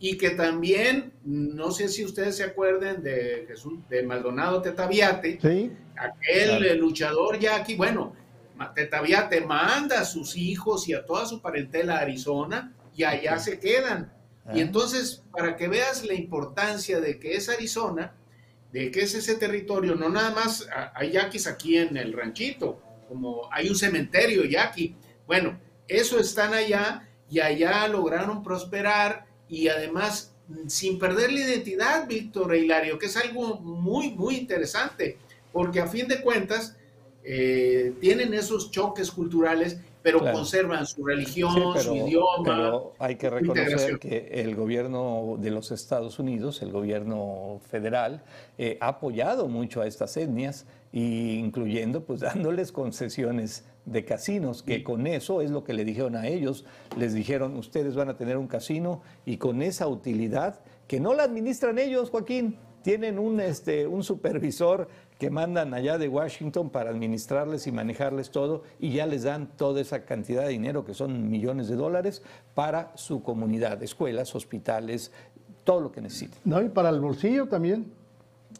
S5: y que también, no sé si ustedes se acuerden de Jesús, de Maldonado Tetaviate,
S3: Sí.
S5: aquel
S2: Claro.
S5: luchador yaqui, bueno, Ma- Tetaviate manda a sus hijos y a toda su parentela a Arizona, y allá se quedan. Y
S2: Ah.
S5: entonces, para que veas la importancia de que es Arizona, de que es ese territorio, no nada más hay yaquis aquí en el ranchito, como hay un cementerio yaqui. Bueno, eso están allá y allá lograron prosperar y además sin perder la identidad, Víctor e Hilario, que es algo muy, muy interesante, porque a fin de cuentas eh, tienen esos choques culturales, pero
S2: Claro.
S5: conservan su religión,
S2: Sí,
S5: su idioma.
S2: pero hay que reconocer que el gobierno de los Estados Unidos, el gobierno federal, eh, ha apoyado mucho a estas etnias, y incluyendo pues dándoles concesiones de casinos, que con eso es lo que le dijeron a ellos. Les dijeron, ustedes van a tener un casino y con esa utilidad, que no la administran ellos, Joaquín, tienen un, este, un supervisor que mandan allá de Washington para administrarles y manejarles todo y ya les dan toda esa cantidad de dinero, que son millones de dólares, para su comunidad, escuelas, hospitales, todo lo que necesiten.
S3: No, y para el bolsillo también.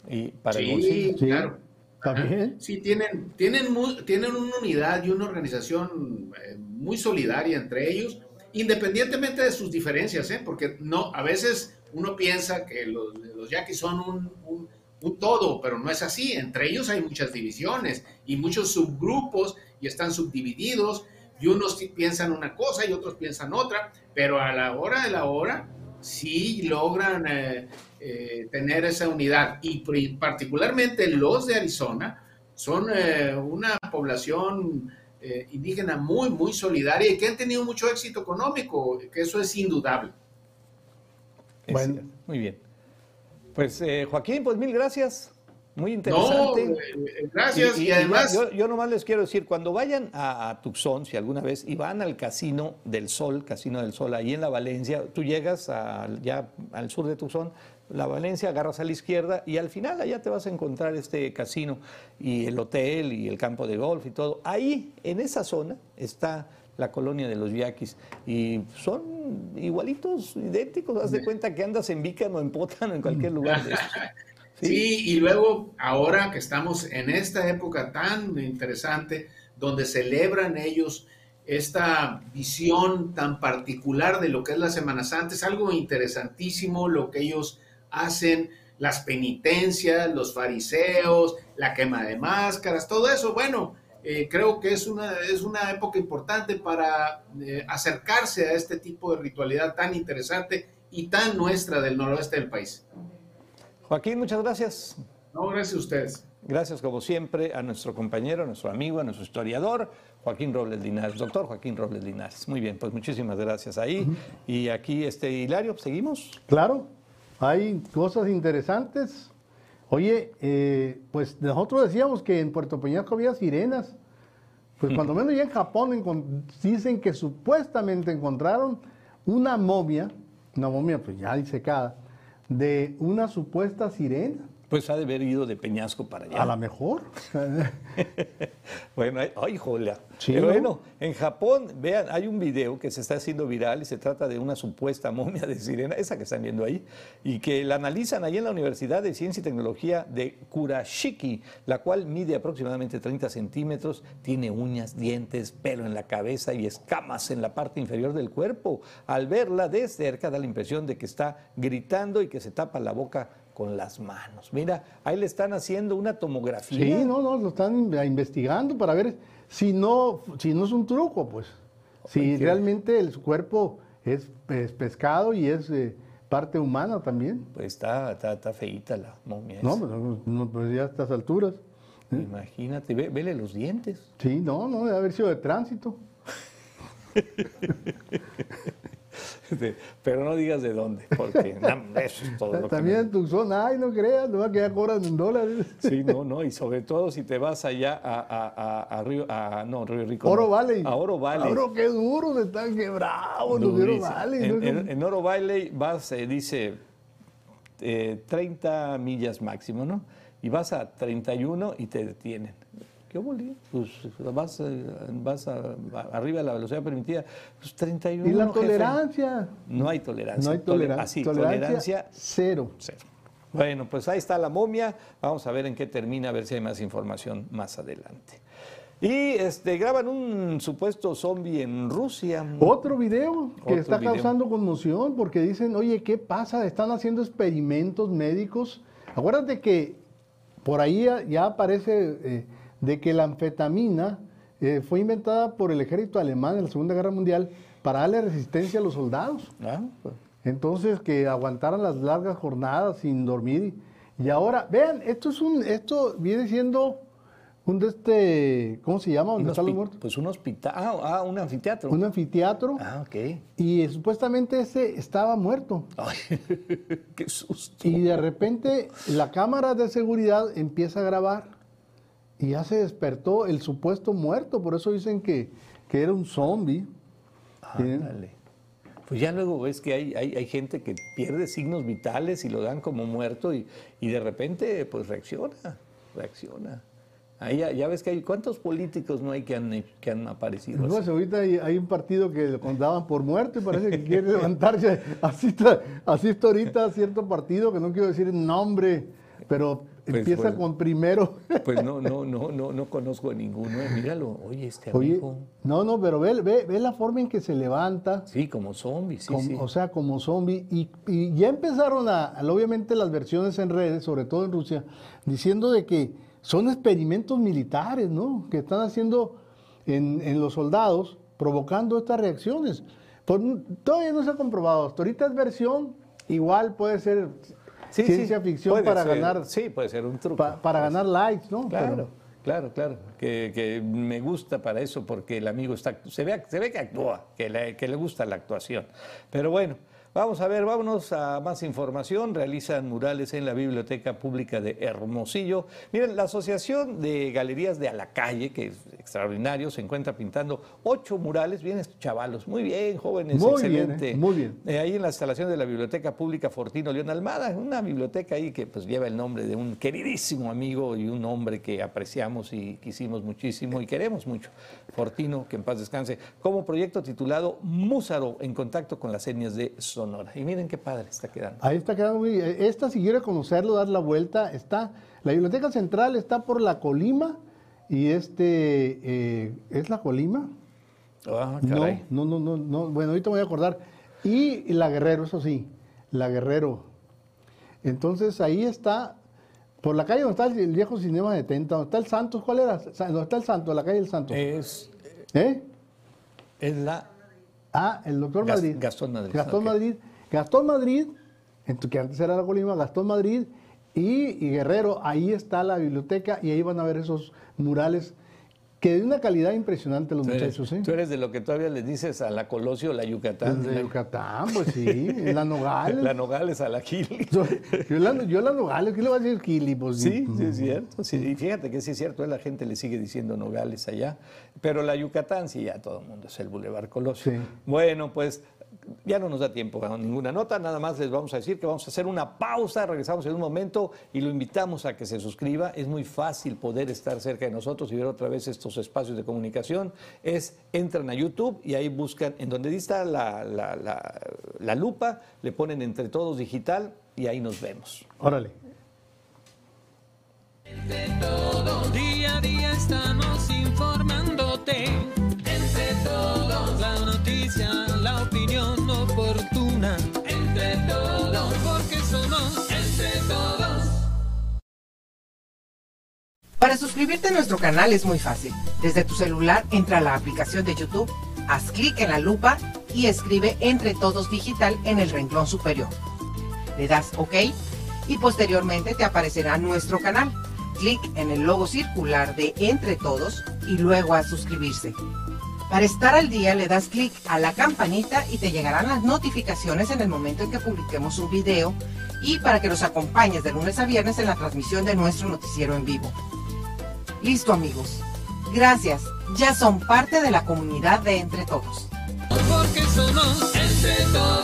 S2: Y para el bolsillo.
S3: Sí.
S5: claro.
S3: También.
S5: Sí, tienen, tienen, mu- tienen una unidad y una organización eh, muy solidaria entre ellos, independientemente de sus diferencias, ¿eh? porque no, a veces uno piensa que los, los yaquis son un, un- un todo, pero no es así. Entre ellos hay muchas divisiones y muchos subgrupos y están subdivididos y unos piensan una cosa y otros piensan otra, pero a la hora de la hora sí logran eh, eh, tener esa unidad y particularmente los de Arizona son eh, una población eh, indígena muy, muy solidaria y que han tenido mucho éxito económico, que eso es indudable.
S3: Bueno.
S2: Muy bien. Pues eh, Joaquín, pues mil gracias. Muy interesante.
S5: eh, gracias y, además...
S2: yo, yo nomás les quiero decir, cuando vayan a, a Tucson, si alguna vez, y van al Casino del Sol, Casino del Sol, ahí en la Valencia, tú llegas al- ya al sur de Tucson, la Valencia, agarras a la izquierda y al final allá te vas a encontrar este casino y el hotel y el campo de golf y todo. Ahí, en esa zona, está la colonia de los yaquis y son igualitos, idénticos. Haz de cuenta que andas en Vícano, en Pótano, en cualquier lugar de estos.
S5: Sí, y luego, ahora que estamos en esta época tan interesante, donde celebran ellos esta visión tan particular de lo que es la Semana Santa, es algo interesantísimo lo que ellos hacen, las penitencias, los fariseos, la quema de máscaras, todo eso, bueno, eh, creo que es una, es una época importante para eh, acercarse a este tipo de ritualidad tan interesante y tan nuestra del noroeste del país.
S2: Joaquín, muchas gracias.
S5: No, gracias a ustedes.
S2: Gracias, como siempre, a nuestro compañero, a nuestro amigo, a nuestro historiador, Joaquín Robles Linares, doctor Joaquín Robles Linares. Muy bien, pues muchísimas gracias ahí. Y aquí, este Hilario, ¿seguimos?
S3: Claro, hay cosas interesantes. Oye, eh, pues nosotros decíamos que en Puerto Peñasco había sirenas. Pues cuando menos ya en Japón dicen que supuestamente encontraron una momia, una momia pues ya disecada, de una supuesta sirena.
S2: Pues ha de haber ido de Peñasco para allá.
S3: A lo mejor.
S2: bueno, ay, jolia.
S3: Sí,
S2: Pero
S3: ¿no?
S2: bueno, en Japón, vean, hay un video que se está haciendo viral y se trata de una supuesta momia de sirena, esa que están viendo ahí, y que la analizan ahí en la Universidad de Ciencia y Tecnología de Kurashiki, la cual mide aproximadamente 30 centímetros, tiene uñas, dientes, pelo en la cabeza y escamas en la parte inferior del cuerpo. Al verla de cerca da la impresión de que está gritando y que se tapa la boca con las manos. Mira, ahí le están haciendo una tomografía.
S3: Sí, no, no, lo están investigando para ver si no, si no es un truco, pues. Si realmente el pescado es, es pescado y es eh, parte humana también.
S2: Pues está, está, está feíta la momia.
S3: No,
S2: esa.
S3: pues, no, pues ya a estas alturas.
S2: Imagínate, ve- vele los dientes.
S3: Sí, no, no, debe haber sido de tránsito.
S2: Pero no digas de dónde, porque no, eso es todo lo que
S3: También
S2: me-
S3: en Tucson, ay, no creas, no va a quedar cobran en dólares.
S2: Sí, no, no, y sobre todo si te vas allá a, a, a, a Río, a, no, Río Rico.
S3: Oro
S2: no,
S3: Valley.
S2: A Oro Valley.
S3: Oro, qué duros están quebrados los de Oro. Valley.
S2: En, en- en Oro Valley vas, eh, dice, eh, 30 millas máximo, ¿no? Y vas a 31 y te detienen. ¿Qué bolí? Pues vas, eh, vas a- arriba de la velocidad permitida. Pues 31.
S3: y la
S2: jefe.
S3: tolerancia.
S2: No hay tolerancia.
S3: No hay
S2: Tole-
S3: tolerancia.
S2: así,
S3: tolerancia,
S2: tolerancia
S3: cero.
S2: cero. Bueno, pues ahí está la momia. Vamos a ver en qué termina, a ver si hay más información más adelante. Y este, graban un supuesto zombie en Rusia.
S3: Otro video que
S2: Otro
S3: está
S2: video.
S3: causando conmoción porque dicen, oye, ¿qué pasa? Están haciendo experimentos médicos. Acuérdate que por ahí ya, ya aparece eh, de que la anfetamina eh, fue inventada por el ejército alemán en la Segunda Guerra Mundial para darle resistencia a los soldados.
S2: Ah,
S3: Entonces, que aguantaran las largas jornadas sin dormir. Y ahora, vean, esto es un, esto viene siendo un de este, ¿cómo se llama? ¿Dónde están los muertos?
S2: Pues un hospital. Ah, ah, un anfiteatro.
S3: Un anfiteatro.
S2: Ah, ok.
S3: Y eh, supuestamente ese estaba muerto.
S2: Ay, qué susto.
S3: Y de repente la cámara de seguridad empieza a grabar y ya se despertó el supuesto muerto. Por eso dicen que, que era un zombie.
S2: Pues ya luego ves que hay, hay, hay gente que pierde signos vitales y lo dan como muerto y, y de repente pues reacciona, reacciona. Ahí ya, ya ves que hay, ¿cuántos políticos no hay que han, que han aparecido?
S3: No,
S2: así?
S3: ahorita hay, hay un partido que lo contaban por muerto y parece que quiere levantarse. Así está, así está ahorita cierto partido, que no quiero decir nombre, pero
S2: Pues,
S3: empieza
S2: pues,
S3: con primero.
S2: Pues no, no, no, no, no conozco a ninguno. Míralo, oye, este
S3: Oye,
S2: amigo.
S3: no, no, pero ve, ve, ve la forma en que se levanta.
S2: Sí, como zombie, sí, sí.
S3: O sea, como zombie. Y, y ya empezaron a, a- obviamente las versiones en redes, sobre todo en Rusia, diciendo de que son experimentos militares, ¿no? Que están haciendo en, en los soldados, provocando estas reacciones. Por- todavía no se ha comprobado. Hasta ahorita es versión, igual puede ser
S2: Sí, sí,
S3: ciencia ficción
S2: puede
S3: para
S2: ser,
S3: ganar
S2: Sí, puede ser un truco.
S3: pa- para ganar likes, ¿no?
S2: Claro,
S3: Pero-
S2: claro, claro. Que, que me gusta para eso porque el amigo está, se ve, se ve que actúa, que le, que le gusta la actuación. Pero bueno, vamos a ver, vámonos a más información. Realizan murales en la Biblioteca Pública de Hermosillo. Miren, la Asociación de Galerías de A la Calle, que es extraordinario, se encuentra pintando ocho murales. Bien, estos chavalos, muy bien, jóvenes,
S3: Muy bien,
S2: excelente.
S3: ¿eh? Muy bien.
S2: Eh, ahí en la instalación de la Biblioteca Pública Fortino León Almada, una biblioteca ahí que pues lleva el nombre de un queridísimo amigo y un hombre que apreciamos y quisimos muchísimo y queremos mucho. Fortino, que en paz descanse, como proyecto titulado Músaro, en contacto con las etnias de Sonora. Sonora. Y miren qué padre está quedando.
S3: Ahí está quedando muy. Esta, si quiere conocerlo, dar la vuelta, está. La Biblioteca Central está por la Colima y este. eh, ¿Es la Colima?
S2: Ah,
S3: No,
S2: caray.
S3: no, no, no, no. Bueno, ahorita me voy a acordar. Y la Guerrero, eso sí, la Guerrero. Entonces ahí está, por la calle donde está el viejo cinema de Tenta, donde está el Santos, ¿cuál era? ¿Dónde está el Santos? La calle del Santos.
S2: Es,
S3: ¿Eh?
S2: es la.
S3: Ah, el doctor
S2: Gas-
S3: Madrid.
S2: Gastón Madrid,
S3: Gastón. Madrid. Gastón Madrid, que antes era la Colima, Gastón Madrid y, y Guerrero, ahí está la biblioteca y ahí van a ver esos murales que de una calidad impresionante los muchachos, ¿eh?
S2: tú eres de lo que todavía le dices a la Colosio, la Yucatán.
S3: Desde Yucatán, pues sí, la Nogales.
S2: La Nogales a la Gili.
S3: Yo, yo la, yo la Nogales, ¿qué le va a decir Kili? Pues,
S2: Sí, sí es cierto. Sí, y fíjate que sí es cierto, la gente le sigue diciendo Nogales allá. Pero la Yucatán, sí, ya todo el mundo es el Boulevard Colosio.
S3: Sí.
S2: Bueno, pues ya no nos da tiempo a ninguna nota, nada más les vamos a decir que vamos a hacer una pausa, regresamos en un momento y lo invitamos a que se suscriba. Es muy fácil poder estar cerca de nosotros y ver otra vez estos espacios de comunicación. Es, entran a YouTube y ahí buscan, en donde está la, la- la- la lupa, le ponen entre todos digital y ahí nos vemos.
S3: Órale.
S1: Día a día estamos informándote. Entre todos, la noticia, la opinión Entre todos, porque somos entre todos.
S4: Para suscribirte a nuestro canal es muy fácil. Desde tu celular entra a la aplicación de YouTube, haz clic en la lupa y escribe Entre Todos Digital en el renglón superior. Le das OK y posteriormente te aparecerá nuestro canal. Clic en el logo circular de Entre Todos y luego a suscribirse. Para estar al día le das clic a la campanita y te llegarán las notificaciones en el momento en que publiquemos un video y para que nos acompañes de lunes a viernes en la transmisión de nuestro noticiero en vivo. Listo amigos. Gracias. Ya son parte de la comunidad de Entre Todos.
S1: Porque somos entre todos.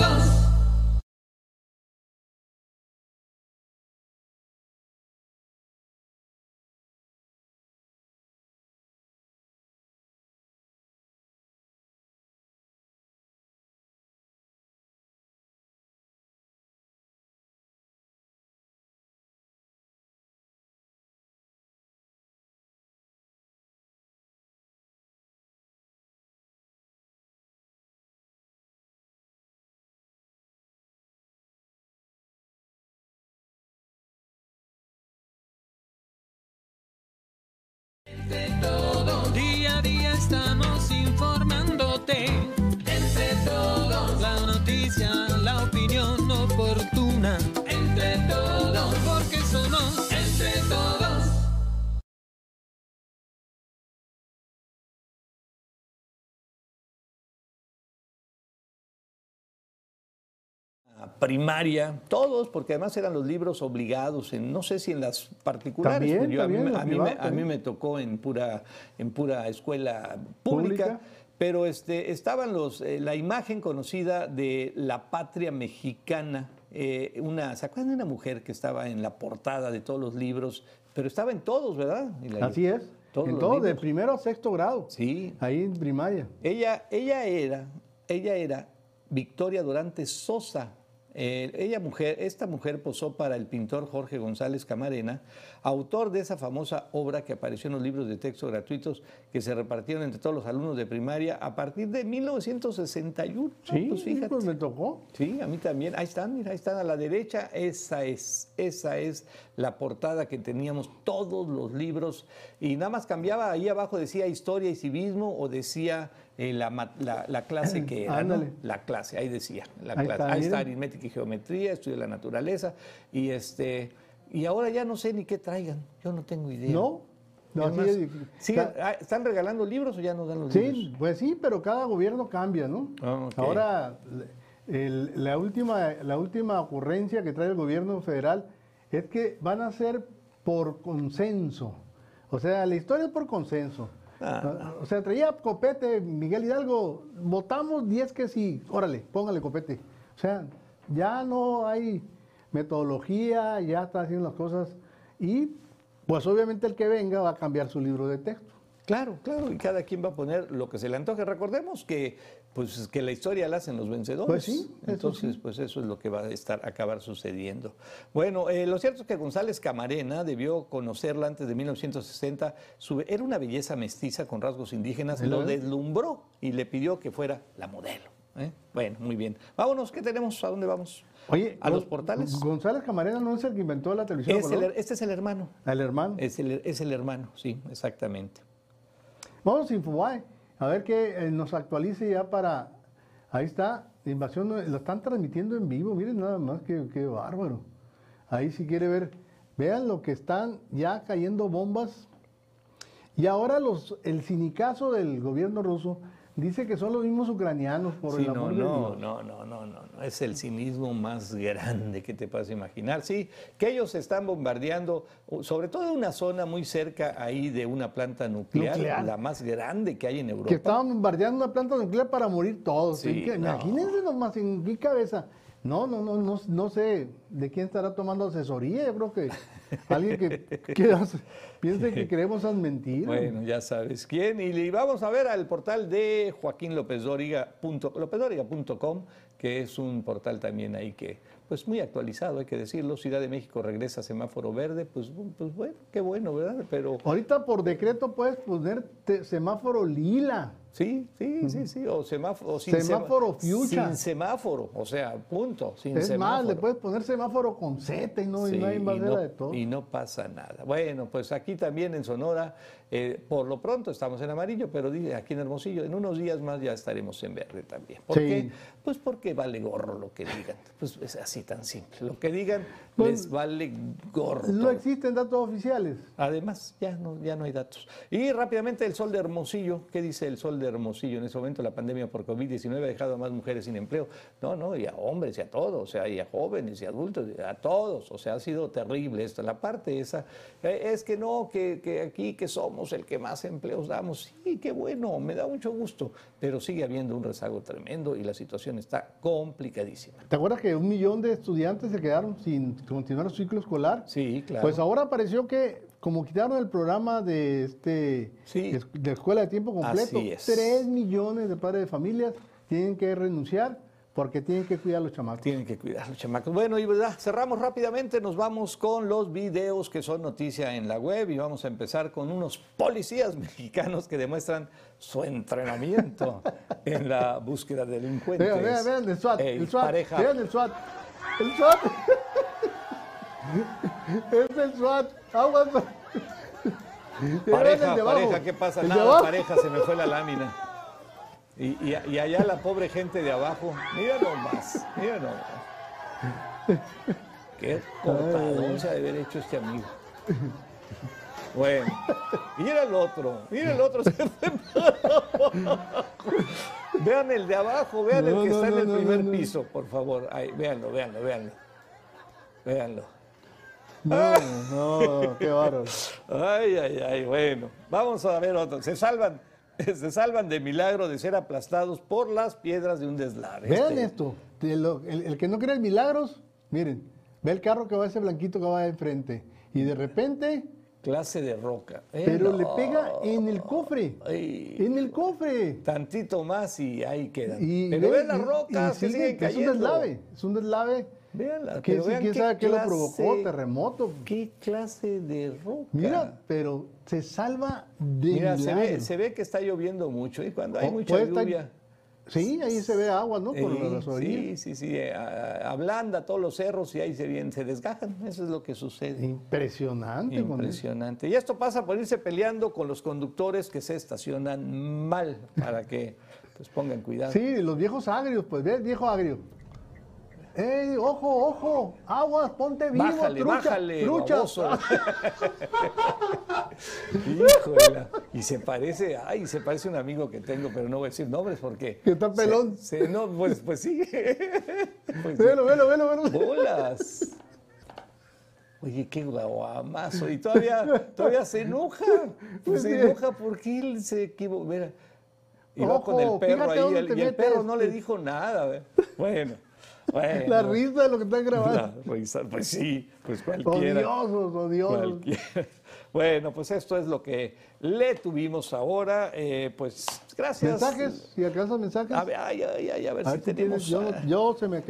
S1: Día estamos informándote.
S2: Primaria, todos, porque además eran los libros obligados, en, no sé si en las particulares,
S3: También,
S2: yo- a, mí, me-
S3: las
S2: a mí me,
S3: privadas,
S2: a mí
S3: también.
S2: me tocó en pura, en pura escuela pública,
S3: ¿Pública?
S2: pero este, estaban los, eh, la imagen conocida de la patria mexicana, eh, una, ¿se acuerdan de una mujer que estaba en la portada de todos los libros? Pero estaba en todos, ¿verdad? La-
S3: Así es.
S2: Todos
S3: en
S2: los
S3: todo, de primero a sexto grado.
S2: Sí,
S3: Ahí en primaria.
S2: ella, ella era, ella era Victoria Durante Sosa. Eh, ella mujer, esta mujer posó para el pintor Jorge González Camarena, autor de esa famosa obra que apareció en los libros de texto gratuitos que se repartieron entre todos los alumnos de primaria a partir de 1961. Ah,
S3: Sí,
S2: pues fíjate.
S3: pues me tocó.
S2: Sí, a mí también. Ahí están, mira, ahí están a la derecha. Esa es, esa es la portada que teníamos todos los libros. Y nada más cambiaba, ahí abajo decía historia y civismo o decía eh, la, ma- la- la clase que era. La clase, ahí decía. La
S3: Ahí
S2: clase.
S3: está,
S2: ahí está
S3: miren.
S2: aritmética y geometría, estudio de la naturaleza. Y este. Y ahora ya no sé ni qué traigan. Yo no tengo idea.
S3: No.
S2: ¿sí, ah, ¿Están regalando libros o ya no dan los
S3: Sí,
S2: libros?
S3: pues sí, pero cada gobierno cambia, ¿no?
S2: Ah.
S3: Ahora, el- la, última, la última ocurrencia que trae el gobierno federal es que van a ser por consenso. O sea, la historia es por consenso.
S2: Ah.
S3: O sea, traía copete Miguel Hidalgo, votamos 10 que sí, órale, póngale copete. O sea, ya no hay metodología, ya está haciendo las cosas y pues obviamente el que venga va a cambiar su libro de texto.
S2: Claro, claro, y cada quien va a poner lo que se le antoje. Recordemos que pues que la historia la hacen los vencedores.
S3: Pues sí,
S2: Entonces, pues eso es lo que va a estar acabar sucediendo. Bueno, eh, lo cierto es que González Camarena debió conocerla antes de 1960. Su- era una belleza mestiza con rasgos indígenas, lo deslumbró y le pidió que fuera la modelo. ¿eh? Bueno, muy bien. Vámonos, ¿qué tenemos? ¿A dónde vamos?
S3: Oye,
S2: ¿A los portales?
S3: González Camarena no es el que inventó la televisión.
S2: Es el este es el hermano.
S3: El hermano.
S2: Es el, es el hermano, sí, exactamente.
S3: Vamos a Infobae, a ver que eh, nos actualice ya para... Ahí está, invasión, lo están transmitiendo en vivo, miren nada más, qué, qué bárbaro. Ahí si quiere ver, vean lo que están ya cayendo bombas. Y ahora los, el sinicazo del gobierno ruso dice que son los mismos ucranianos, por
S2: Sí,
S3: el
S2: no,
S3: amor de
S2: no,
S3: Dios.
S2: no, no, no, no, no. Es el cinismo más grande que te puedas imaginar. Sí, que ellos están bombardeando, sobre todo una zona muy cerca ahí de una planta nuclear,
S3: Nuclear.
S2: la más grande que hay en Europa.
S3: Que estaban bombardeando una planta nuclear para morir todos.
S2: Sí,
S3: ¿En qué-
S2: no.
S3: Imagínense nomás en qué cabeza. No, no, no, no, no sé de quién estará tomando asesoría. Yo creo que alguien que, que piense que creemos esas mentiras.
S2: Bueno, ya sabes quién. Y vamos a ver al portal de Joaquín López Dóriga, punto- lópezdóriga.com, que es un portal también ahí que, pues muy actualizado, hay que decirlo. Ciudad de México regresa a semáforo verde, pues, pues bueno, qué bueno, ¿verdad? Pero
S3: Ahorita por decreto puedes poner semáforo lila.
S2: Sí, sí, sí, sí, o semáforo, o sin
S3: Semáforo fuchsia.
S2: Sin semáforo, o sea, punto, sin
S3: Es más, le
S2: semáforo.
S3: puedes poner semáforo con Z y no, y
S2: Sí,
S3: no hay
S2: y
S3: de
S2: no-
S3: la de todo.
S2: y no pasa nada. Bueno, pues aquí también en Sonora, eh, por lo pronto estamos en amarillo, pero aquí en Hermosillo, en unos días más ya estaremos en verde también. ¿Por
S3: Sí.
S2: qué? Pues porque vale gorro lo que digan. Pues es así tan simple. Lo que digan
S3: Pues,
S2: les vale gorro.
S3: No
S2: todo.
S3: existen datos oficiales.
S2: Además, ya no, ya no hay datos. Y rápidamente el sol de Hermosillo. ¿Qué dice el sol de Hermosillo? En ese momento la pandemia por COVID-19 ha dejado a más mujeres sin empleo. No, no, y a hombres y a todos, o sea, y a jóvenes y adultos, y a todos. O sea, ha sido terrible esto. La parte esa, eh, es que no, que, que aquí que somos el que más empleos damos. Sí, qué bueno, me da mucho gusto. Pero sigue habiendo un rezago tremendo y la situación está complicadísima.
S3: ¿Te acuerdas que un millón de estudiantes se quedaron sin continuar su ciclo escolar?
S2: Sí, claro.
S3: Pues ahora apareció que, como quitaron el programa de este
S2: Sí.
S3: de escuela de tiempo completo,
S2: Así es.
S3: 3 millones de padres de familias tienen que renunciar porque tienen que cuidar a los chamacos.
S2: Tienen que cuidar los chamacos. Bueno, y verdad, cerramos rápidamente, nos vamos con los videos que son noticia en la web y vamos a empezar con unos policías mexicanos que demuestran su entrenamiento en la búsqueda de delincuentes.
S3: Vean, vean, vean el SWAT,
S2: Ey,
S3: el SWAT,
S2: pareja.
S3: vean el SWAT, el SWAT. es el SWAT, aguas.
S2: Pareja, pareja, ¿qué pasa? Nada, pareja, se me fue la lámina. Y, y- y allá la pobre gente de abajo, mira nomás, mira nomás. Qué cortadón se ha de haber hecho este amigo. Bueno, mira el otro, mira el otro. se fue. Vean el de abajo, vean el que
S3: no,
S2: está en el primer piso, por favor. Ahí, véanlo, véanlo, véanlo. Véanlo.
S3: No, no, qué bárbaro.
S2: Ay, ay, ay, bueno. Vamos a ver otro. Se salvan, se salvan de milagro de ser aplastados por las piedras de un deslave.
S3: Vean
S2: Este,
S3: esto, de lo- el, el que no cree en milagros, miren, ve el carro que va ese blanquito que va de frente y de repente,
S2: Clase de roca. Eh,
S3: pero
S2: no.
S3: le pega en el cofre,
S2: Ay,
S3: en el cofre.
S2: Tantito más y ahí quedan.
S3: Y
S2: pero
S3: ve-
S2: ven las
S3: y-
S2: rocas
S3: y
S2: que siguen
S3: que es un
S2: cayendo.
S3: deslave, es un deslave.
S2: Véanla,
S3: Que
S2: pero
S3: sí,
S2: vean
S3: quién
S2: qué
S3: sabe qué lo provocó, terremoto.
S2: ¿Qué clase de roca?
S3: Mira, pero se salva de
S2: Mira, se ve, se ve que está lloviendo mucho y cuando hay
S3: O
S2: mucha
S3: estar-
S2: lluvia.
S3: Sí, ahí se ve agua, ¿no? Por orillas.
S2: sí, sí, sí, eh, ablanda todos los cerros y ahí se, vienen, se desgajan. Eso es lo que sucede.
S3: Impresionante.
S2: Impresionante. Y esto pasa por irse peleando con los conductores que se estacionan mal para que pues pongan cuidado.
S3: Sí, los viejos agrios, pues ve viejo agrio. ¡Ey, ojo, ojo! ¡Aguas, ponte vivo,
S2: Bájale,
S3: trucha!
S2: bájale,
S3: ¡Trucha!
S2: Híjole. Y se parece, ay, se parece un amigo que tengo, pero no voy a decir nombres porque.
S3: Que está pelón.
S2: se- se- no, pues, pues sí. Pues.
S3: Velo, velo, velo, velo.
S2: Bolas. Oye, qué guamazo. Y todavía, todavía se enoja. Pues se enoja porque él se equivocó. Mira. Y va con el
S3: Ojo,
S2: perro ahí
S3: dónde
S2: el- y el perro no le dijo nada. Bueno. Bueno.
S3: La risa de lo que están grabando.
S2: La risa, Pues sí, pues cualquiera.
S3: Odiosos, odiosos.
S2: Cualquiera. Bueno, pues esto es lo que le tuvimos ahora. Eh, pues gracias.
S3: ¿Mensajes? ¿Si alcanzas mensajes?
S2: A ver, ay, ay, ay, a ver
S3: A
S2: si
S3: ver si
S2: tenemos.
S3: tienes- yo, yo se me...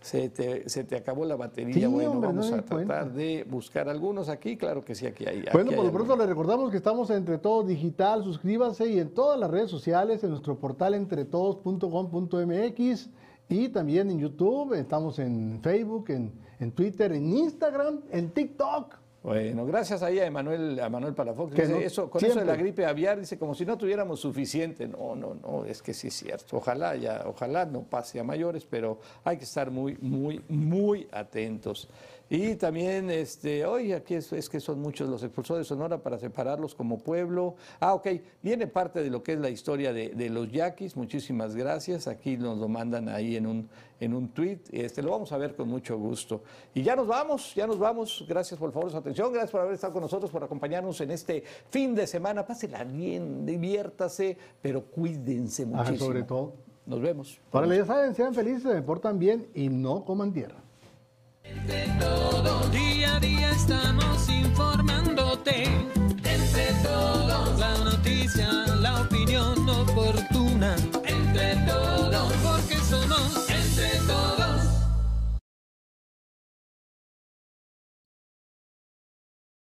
S2: se, te, se te acabó la batería.
S3: Sí,
S2: bueno,
S3: hombre,
S2: vamos
S3: no
S2: a
S3: cuenta.
S2: tratar de buscar algunos aquí. Claro que sí, aquí hay.
S3: Bueno,
S2: aquí
S3: por
S2: hay
S3: lo pronto le recordamos que estamos en Entre Todos Digital. Suscríbase y en todas las redes sociales, en nuestro portal entretodos.com.mx y también en YouTube. Estamos en Facebook, en, en Twitter, en Instagram, en TikTok.
S2: Bueno, gracias ahí a Emanuel, a Manuel Palafox.
S3: Que
S2: Dice,
S3: no-
S2: eso, con eso de la gripe aviar, dice, como si no tuviéramos suficiente. No, no, no, es que sí es cierto. Ojalá ya, ojalá no pase a mayores, pero hay que estar muy, muy, muy atentos. Y también, este, hoy aquí es, es que son muchos los expulsores de Sonora para separarlos como pueblo. Ah, ok, viene parte de lo que es la historia de, de los yaquis. Muchísimas gracias. Aquí nos lo mandan ahí en un, en un tweet. Este, lo vamos a ver con mucho gusto. Y ya nos vamos, ya nos vamos. Gracias por favor su atención. Gracias por haber estado con nosotros, por acompañarnos en este fin de semana. Pásela bien, diviértase, pero cuídense
S3: Ajá,
S2: muchísimo.
S3: sobre todo.
S2: Nos vemos.
S3: Órale, ya saben, sean felices, se portan bien y no coman tierra.
S1: Todo día a día estamos informándote. Entre todos. La noticia, la opinión oportuna. Entre todos.